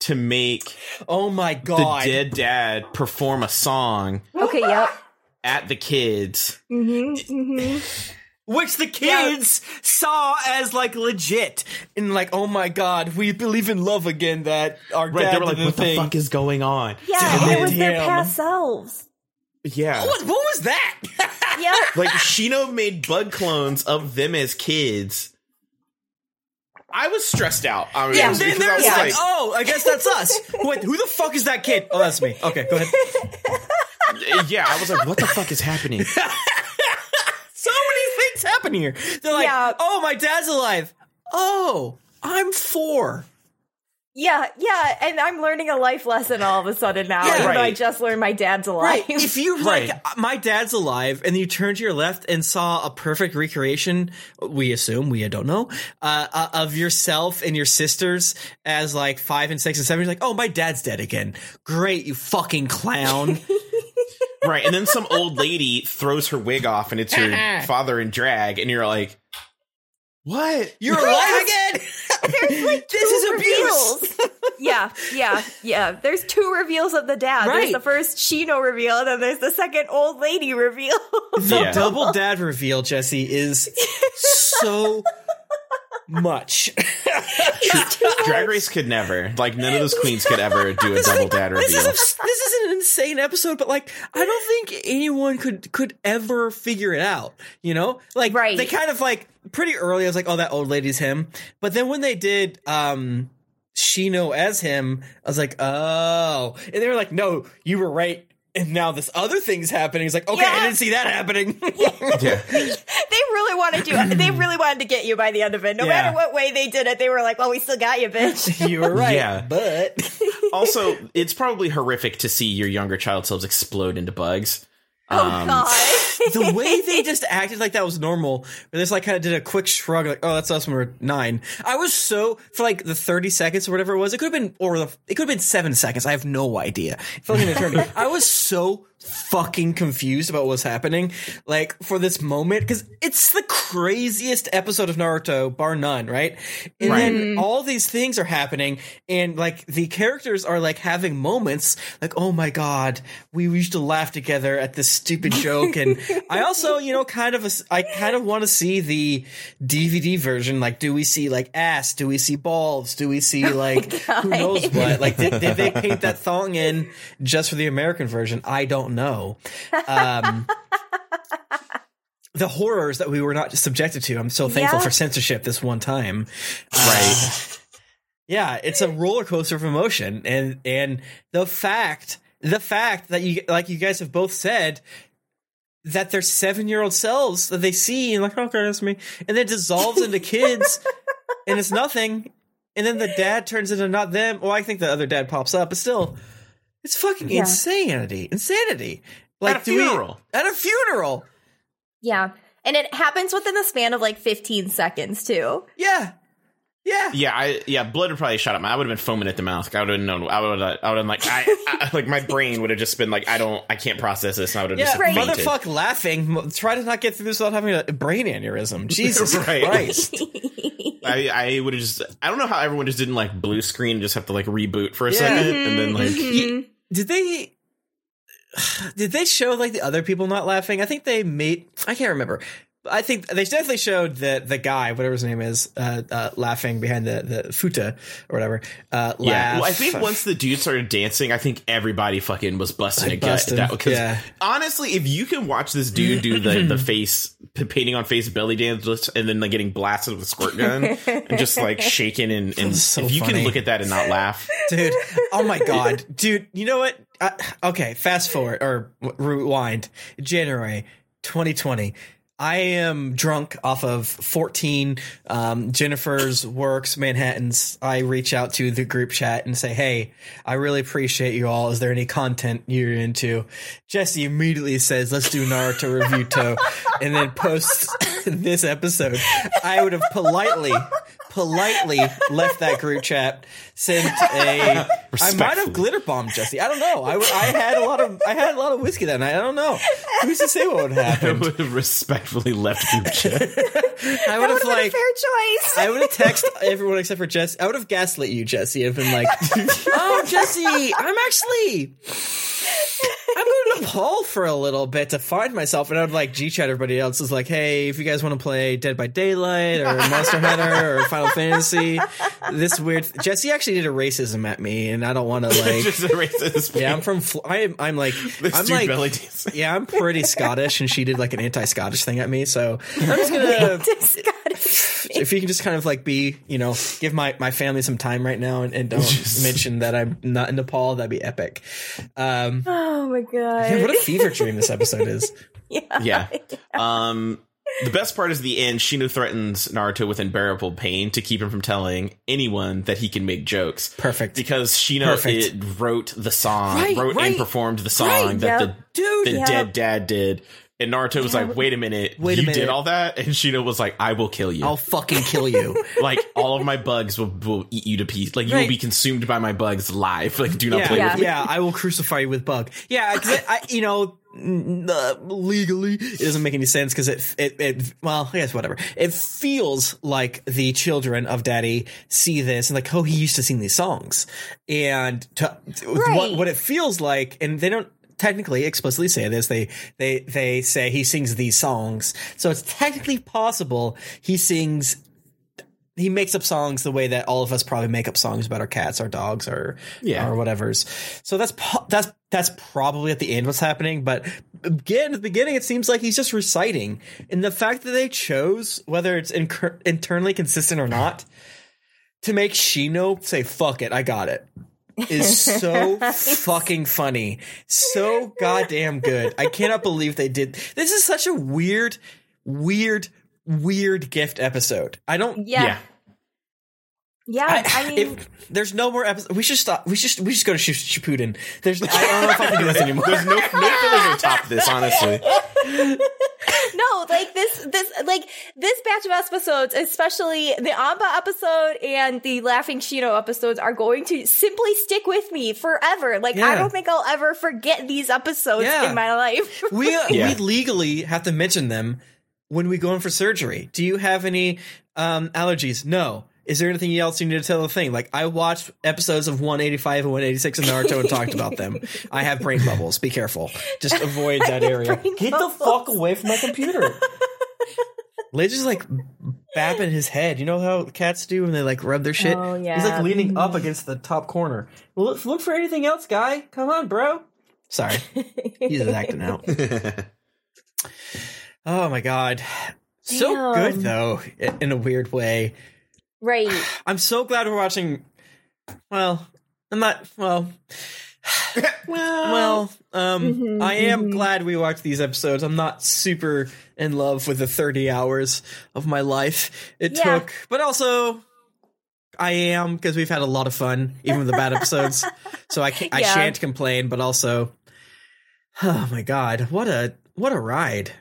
to make Oh my god the god. dead dad perform a song Okay. Yep. at the kids. hmm hmm Which the kids saw as like legit and like, oh my god, we believe in love again. That our Right, dad they were like, "What the thing. fuck is going on?" Yeah, and it was their past selves. Yeah, What, what was that? Yep. like Shino made bug clones of them as kids. I was stressed out. I mean, Yeah. And then because I they're was like, like, oh, I guess that's us. Wait, who the fuck is that kid? Oh, that's me. Okay, go ahead. yeah, I was like, what the fuck is happening? So many things happen here. They're like, Yeah. oh, my dad's alive. Oh, I'm four. Yeah, yeah, and I'm learning a life lesson all of a sudden now. Yeah, even though I just learned my dad's alive. Right. If you Right. like, my dad's alive, and you turn to your left and saw a perfect recreation, we assume we don't know, uh, uh, of yourself and your sisters as like five and six and seven. You're like, oh, my dad's dead again. Great, you fucking clown. right, and then some old lady throws her wig off, and it's your father in drag, and you're like, what? You're alive again. There's like This two is abuse. reveals. yeah, yeah, yeah. There's two reveals of the dad. Right. There's the first Shino reveal, and then there's the second old lady reveal. The Yeah. double dad reveal, Jessy, is so much. Drag Race could never, like, none of those queens could ever do a This double is- dad This is, reveal. a, this is an insane episode, but like I don't think anyone could could ever figure it out. You know, like Right. they kind of like pretty early. I was like, oh, that old lady's him. But then when they did um Shino as him, I was like, oh, and they were like, no, you were right. And now this other thing's happening. He's like, okay, I didn't see that happening. yeah. they really wanted to. They really wanted to get you by the end of it. No Yeah. matter what way they did it, they were like, "Well, we still got you, bitch." you were right. Yeah. But Also, it's probably horrific to see your younger child selves explode into bugs. Oh Um, God. the way they just acted like that was normal, they just like kind of did a quick shrug, like, "Oh, that's us when we're nine. I was so for like the thirty seconds or whatever it was. It could have been, or the, it could have been seven seconds. I have no idea. It felt like an eternity. I was so fucking confused about what's happening, like for this moment, because it's the craziest episode of Naruto, bar none, right? And Right. then all these things are happening, and like the characters are like having moments, like, oh my god, we used to laugh together at this stupid joke, and I also, you know, kind of, I kind of want to see the DVD version. Like, do we see like ass? Do we see balls? Do we see oh like who knows what? Like, did, did they paint that thong in just for the American version? I don't know. Um, the horrors that we were not subjected to. I'm so thankful Yeah. for censorship this one time. Right. Yeah, it's a roller coaster of emotion, and and the fact, the fact that you like you guys have both said that their seven year old selves that they see and like okay that's me, and then dissolves into kids, and it's nothing, and then the dad turns into not them. Well, I think the other dad pops up, but still, it's fucking Yeah. insanity, insanity. Like At a do we- funeral. at a funeral. yeah, and it happens within the span of like 15 seconds too. Yeah, yeah. Yeah, I yeah, blood would probably shut up. I would have been foaming at the mouth. I would have known. I would. have I would have like. I, I like my brain would have just been like, I don't. I can't process this. And I would have Yeah, just Right. motherfuck laughing. Try to not get through this without having a brain aneurysm. Jesus Right. Christ. I, I would have just. I don't know how everyone just didn't like blue screen and just have to like reboot for a Yeah. second and then like. Mhm. Did they? Did they show like the other people not laughing? I think they made. I can't remember. I think they definitely showed that the guy, whatever his name is, uh, uh, laughing behind the the futa or whatever. Uh, Yeah, well, I think once the dude started dancing, I think everybody fucking was busting I a gut. busted, That because yeah. honestly, if you can watch this dude do the the face p- painting on face belly dance and then like getting blasted with a squirt gun and just like shaking and, and So if you funny. can look at that and not laugh, dude. Oh my god, dude. You know what? Uh, okay, fast forward or rewind. January 2020. I am drunk off of 14 um, Jennifer's Works Manhattans. I reach out to the group chat and say, "Hey, I really appreciate you all. Is there any content you're into?" Jessy immediately says, "Let's do Naruto Reviewto," and then posts this episode. I would have politely, politely left that group chat, sent a I might have glitter bombed Jessy. I don't know. I, w- I had a lot of I had a lot of whiskey that night. I don't know. Who's to say what would happen? I would have respectfully left group chat. I would That have would been like a fair choice. I would have texted everyone except for Jessy. I would have gaslit you, Jessy, and been like, "Oh, Jessy, I'm actually." I'm going to Nepal for a little bit to find myself, and I would like G chat everybody else is like, hey, if you guys want to play Dead by Daylight or Monster Hunter or Final Fantasy, this weird Jessy actually did a racism at me, and I don't want to like. Just erase this. Yeah, I'm from. Fl- I am. I'm like. This I'm dude like. belly dancing. Yeah, I'm pretty Scottish, and she did like an anti-Scottish thing at me. So I'm just gonna Scottish. If you can just kind of like be, you know, give my, my family some time right now and, and don't Just- mention that I'm not in Nepal, that'd be epic. Um, Oh my god. yeah, what a fever dream this episode is. yeah. Yeah. Um, the best part is the end. Shino threatens Naruto with unbearable pain to keep him from telling anyone that he can make jokes. Perfect. Because Shino Perfect. it wrote the song, Right, wrote right, and performed the song right, that yep. Dude, the, the dead dad did. And Naruto was like, wait a minute, Wait a you minute. did all that? And Shino was like, I will kill you. I'll fucking kill you. like, all of my bugs will, will eat you to pieces. Like, you Right. will be consumed by my bugs live. Like, do not yeah, play yeah, with me. Yeah, I will crucify you with bug. Yeah, 'cause I, I, you know, n- uh, legally, it doesn't make any sense because it, it, it, well, I guess whatever. It feels like the children of Daddy see this and like, oh, he used to sing these songs, and to, what, what it feels like, and they don't technically explicitly say this. They they they say he sings these songs, so it's technically possible he sings he makes up songs the way that all of us probably make up songs about our cats, our dogs, or Yeah. or whatever's. So that's po- that's that's probably at the end what's happening. But again, at the beginning, it seems like he's just reciting, and the fact that they chose whether it's incur- internally consistent or not to make Shino say "fuck it, I got it." Is so fucking funny, so goddamn good. I cannot believe they did. This is such a weird, weird, weird gift episode. I don't Yeah. Yeah. Yeah. I, mean, if there's no more episodes, we should stop. We should we should go to Sh- Shippuden. There's I don't know if I can do this anymore. There's no, no fillers will top this, honestly. no, like this, this, like this batch of episodes, especially the Amba episode and the Laughing Shino episodes, are going to simply stick with me forever. Like I don't think I'll ever forget these episodes Yeah. in my life. we uh, Yeah. we legally have to mention them when we go in for surgery. Do you have any um, allergies? No. Is there anything else you need to tell the thing? Like I watched episodes of 185 and 186 of Naruto and talked about them. I have brain bubbles. Be careful. Just avoid that area. brain Get the fuck away from my computer. Ledge is like bapping his head. You know how cats do when they like rub their shit? Oh, yeah. He's like leaning up mm-hmm. against the top corner. Look, look for anything else, guy. Come on, bro. Sorry. He's just acting out. Oh my god. So Damn. good though, in a weird way. Right. I'm so glad we're watching well, I'm not well well, um Mhm, I am mhm. glad we watched these episodes. I'm not super in love with the 30 hours of my life it Yeah. took, but also I am because we've had a lot of fun, even with the bad episodes. So I I Yeah. shan't complain, but also, oh my god, what a what a ride!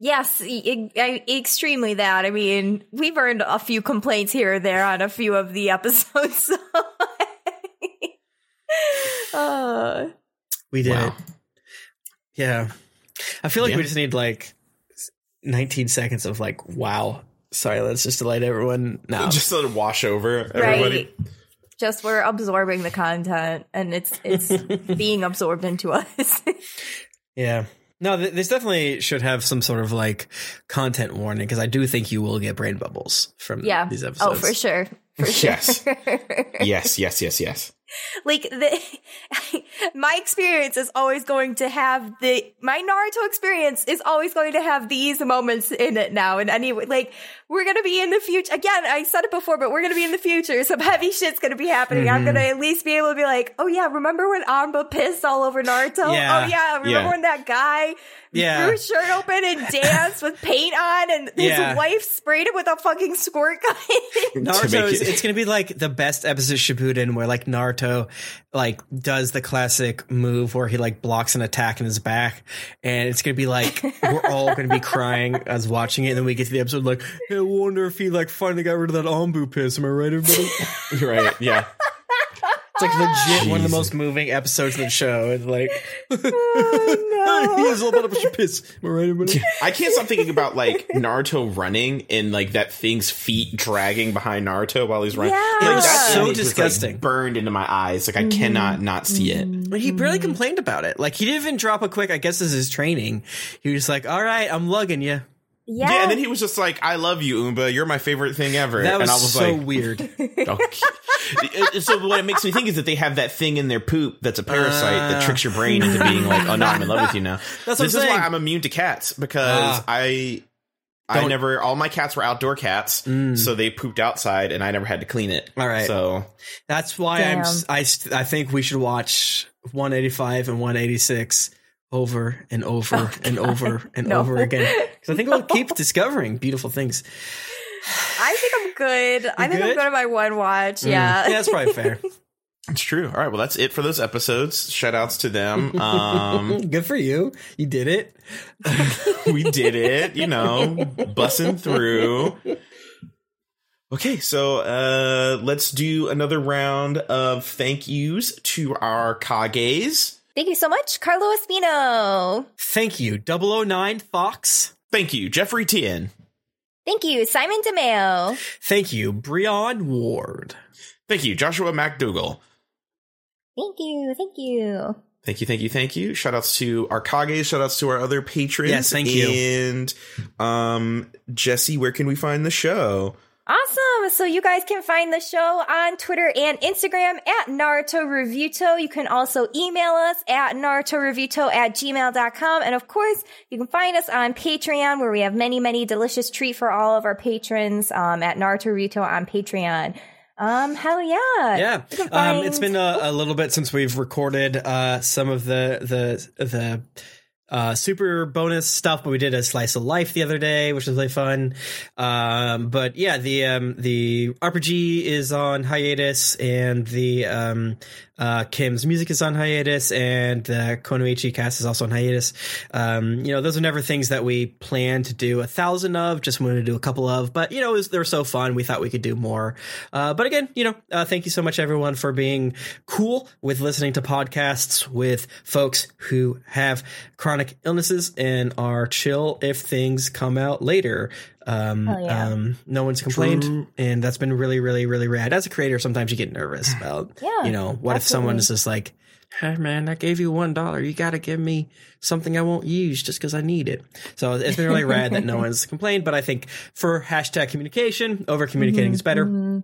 Yes, e- e- extremely that. I mean, we've earned a few complaints here or there on a few of the episodes. uh, We did Wow. it. Yeah. I feel like Yeah. we just need like 19 seconds of like, wow. Sorry, let's just let everyone know. Just let it wash over everybody. right. Just we're absorbing the content and it's it's being absorbed into us. yeah. No, th- this definitely should have some sort of like content warning because I do think you will get brain bubbles from yeah. these oh, episodes. Oh, for sure. For sure. Yes. Yes, yes, yes, yes. like the my experience is always going to have the my Naruto experience is always going to have these moments in it now and anyway like we're gonna be in the future again I said it before but we're gonna be in the future some heavy shit's gonna be happening I'm Mhm. gonna at least be able to be like oh yeah remember when Amba pissed all over Naruto Yeah. oh yeah remember Yeah. when that guy Yeah. threw his shirt open and danced with paint on and his Yeah. wife sprayed him with a fucking squirt gun To Naruto is it- it's gonna be like the best episode of Shippuden where like Naruto like does the classic move where he like blocks an attack in his back and it's gonna be like we're all gonna be crying as watching it and then we get to the episode like hey, I wonder if he like finally got rid of that Ombu piss. Am I right everybody? right, yeah. It's like legit one of the most moving episodes of the show. It's like Oh, no. he's a little bit of a piss. Am I right, everybody? I can't stop thinking about like Naruto running and like that thing's feet dragging behind Naruto while he's running. Yeah. Like, It was so image was, like, disgusting. burned into my eyes. Like I mm-hmm. cannot not see it. But he barely complained about it. Like he didn't even drop a quick. I guess this is his training. He was like, "All right, I'm lugging you." Yeah. Yeah, and then he was just like, "I love you, Umba. You're my favorite thing ever." That was, and I was so like, weird. okay. so what it makes me think is that they have that thing in their poop that's a parasite that Ah. tricks your brain into being like, "Oh no, I'm in love with you now." That's what this I'm is saying. why I'm immune to cats because Ah. I. I Don't- Mm. never. All my cats were outdoor cats, so they pooped outside, and I never had to clean it. All right. So That's why I'm. Damn. s- I st- I think we should watch 185 and 186 over and over and over and No. over again because I think we'll keep discovering beautiful things. I think I'm good. I think I'm good? good at my one watch. Mm. Yeah. yeah, that's probably fair. it's true. All right. Well, that's it for those episodes. Shout outs to them. Um, Good for you. You did it. we did it, you know, bussing through. Okay, so uh let's do another round of thank yous to our Kages. Thank you so much, Carlo Espino. Thank you, 009 Fox. Thank you, Jeffrey Tien. Thank you, Simon DeMeo. Thank you, Brian Ward. Thank you, Joshua MacDougall. Thank you. Thank you. Thank you, thank you, thank you. Shout outs to our Kages, shout outs to our other patrons. Yes, thank you. And um Jessy, where can we find the show? Awesome. So you guys can find the show on Twitter and Instagram at Naruto Reviewto. You can also email us at narutoreviewto at gmail.com. And of course, you can find us on Patreon where we have many, many delicious treat for all of our patrons, um, at Naruto Reviewto on Patreon. Um, hell yeah. Yeah, can um, it's been a, a little bit since we've recorded uh, some of the the the uh, super bonus stuff, but we did a slice of life the other day, which was really fun. Um, but yeah, the um, the RPG is on hiatus, and the um, uh, Kym's music is on hiatus, and the Kunoichi cast is also on hiatus. Um, you know, those are never things that we plan to do a thousand of. Just wanted to do a couple of, but you know, they were so fun. We thought we could do more. Uh, but again, you know, uh, thank you so much, everyone, for being cool with listening to podcasts with folks who have chronic illnesses and are chill if things come out later. Um, Hell yeah. um, no one's complained, True. and that's been really, really, really rad. As a creator, sometimes you get nervous about, Yeah, you know, what if someone is just like, "Hey, man, I gave you one dollar. You got to give me something I won't use just because I need it." So it's been really rad that no one's complained. But I think for hashtag communication, over communicating is better Mhm.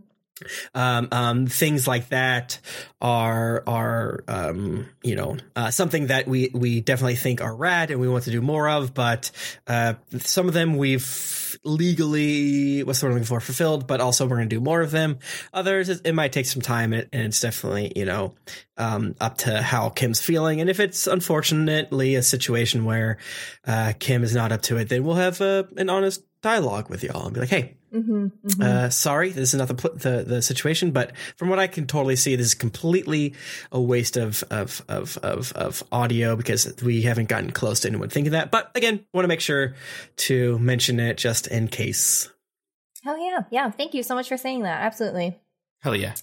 Um, um, things like that are are um, you know uh, something that we we definitely think are rad and we want to do more of. But uh, some of them we've legally what's the word I'm looking for fulfilled, but also we're going to do more of them. Others it, might take some time and it's definitely you know um, up to how Kym's feeling. And if it's unfortunately a situation where uh, Kim is not up to it, then we'll have a, an honest dialogue with y'all and be like, hey, Mhm. Mhm. uh, sorry, this is not the, pl- the the situation, but from what I can totally see, this is completely a waste of of of of, of audio because we haven't gotten close to anyone thinking that. But again, want to make sure to mention it just in case. Hell yeah. Yeah. Thank you so much for saying that. Absolutely. Hell yeah.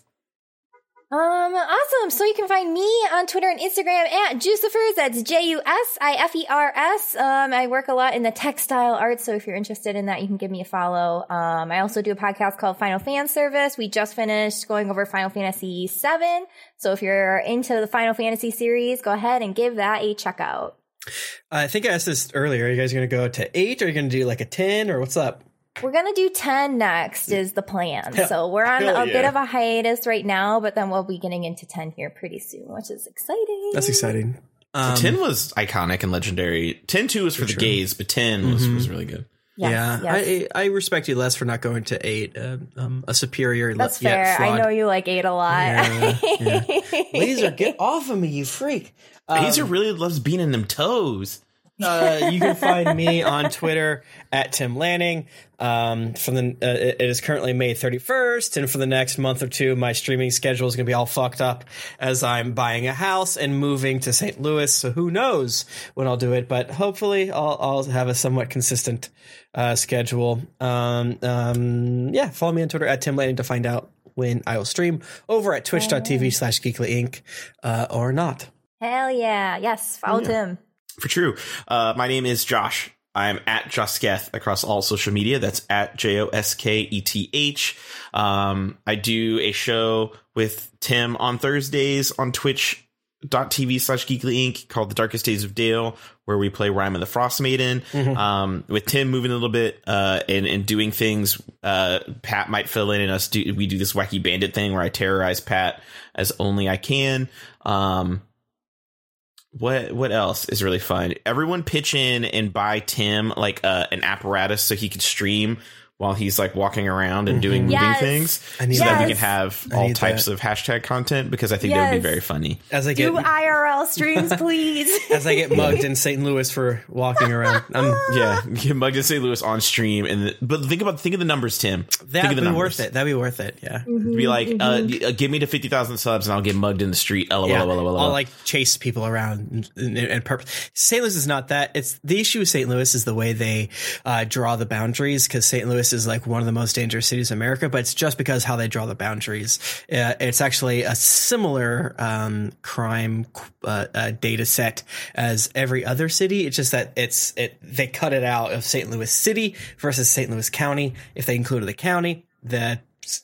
Um, awesome. So you can find me on Twitter and Instagram at Jusifers. That's J-U-S-I-F-E-R-S. Um, I work a lot in the textile arts. So if you're interested in that, you can give me a follow. Um, I also do a podcast called Final Fan Service. We just finished going over Final Fantasy VII. So if you're into the Final Fantasy series, go ahead and give that a check out. I think I asked this earlier. Are you guys going to go to eight? Or are you going to do like a ten? Or what's up? We're gonna do 10 next is the plan. Hell- So we're on hell a bit of a hiatus right now, but then we'll be getting into 10 here pretty soon, which is exciting. That's exciting. Um, Ten was iconic and legendary. Ten two was for the True. gays, but 10 was, Mhm. was really good. Yes, yeah, yes. I I respect you less for not going to eight. Uh, um, a superior, That's le- yet fair. I know you like eight a lot. Yeah, yeah. Laser, get off of me, you freak! Um, Hazer really loves being in them toes. Uh, you can find me on Twitter at Tim Lanning. Um, from the uh, it it is currently May 31st, and for the next month or two, my streaming schedule is going to be all fucked up as I'm buying a house and moving to St. Louis. So who knows when I'll do it? But hopefully, I'll, I'll have a somewhat consistent uh, schedule. Um, um, yeah, follow me on Twitter at Tim Lanning to find out when I will stream over at twitch.tv slash geekly inc uh, or not. Hell yeah. Yes. Follow Tim. For true. Uh, my name is Josh. I'm at Josketh across all social media. That's at J O S K E T H. Um, I do a show with Tim on Thursdays on Twitch twitch.tv slash geekly inc called The Darkest Days of Dale, where we play Rime of the Frost Maiden. Um, with Tim moving a little bit uh, and, and doing things, uh, Pat might fill in and us do, we do this wacky bandit thing where I terrorize Pat as only I can. Um, what what else is really fun? Everyone pitch in and buy Tim like uh, an apparatus so he could stream while he's like walking around and doing moving Yes. things, I need so that we can have I all types that. of hashtag content because I think that would be very funny. As I get Do IRL streams, please. as I get mugged in St. Louis for walking around. I'm, Yeah, get Mug to St. Louis on stream, and the, but think about think of the numbers, Tim. that'd be numbers. worth it. That'd be worth it. Yeah. Be like, uh, uh, give me to fifty thousand subs, and I'll get mugged in the street. LOL. Yeah, LOL, LOL. I'll like chase people around and, and, and purpose. St. Louis is not that. It's the issue with St. Louis is the way they uh, draw the boundaries because St. Louis is like one of the most dangerous cities in America, but it's just because how they draw the boundaries. Uh, it's actually a similar um, crime uh, uh, data set as every other city. It's just that it's it they cut it out of St. Louis City versus St. Louis County. If they included the county, the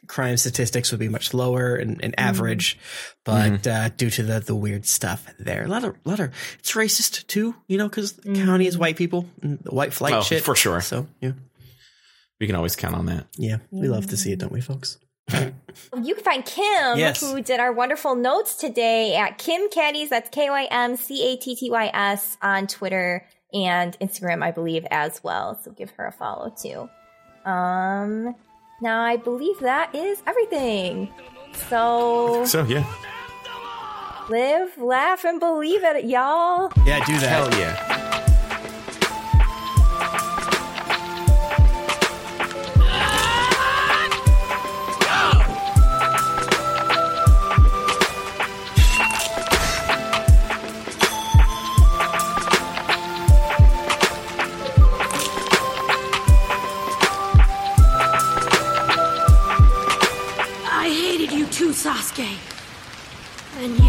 crime statistics would be much lower and, and average, but uh, due to the the weird stuff there, a lot of lot of it's racist too, you know, because the county is white people, and white flight Oh, shit for sure. So yeah, we can always count on that. yeah, we love to see it, don't we, folks? You can find Kym, Yes. who did our wonderful notes today, at Kym Cattys. That's K Y M C A T T Y S on Twitter and Instagram, I believe, as well. So give her a follow too. Um, now I believe that is everything. So So yeah, live, laugh, and believe it, y'all. Yeah, do that. hell yeah. Okay. And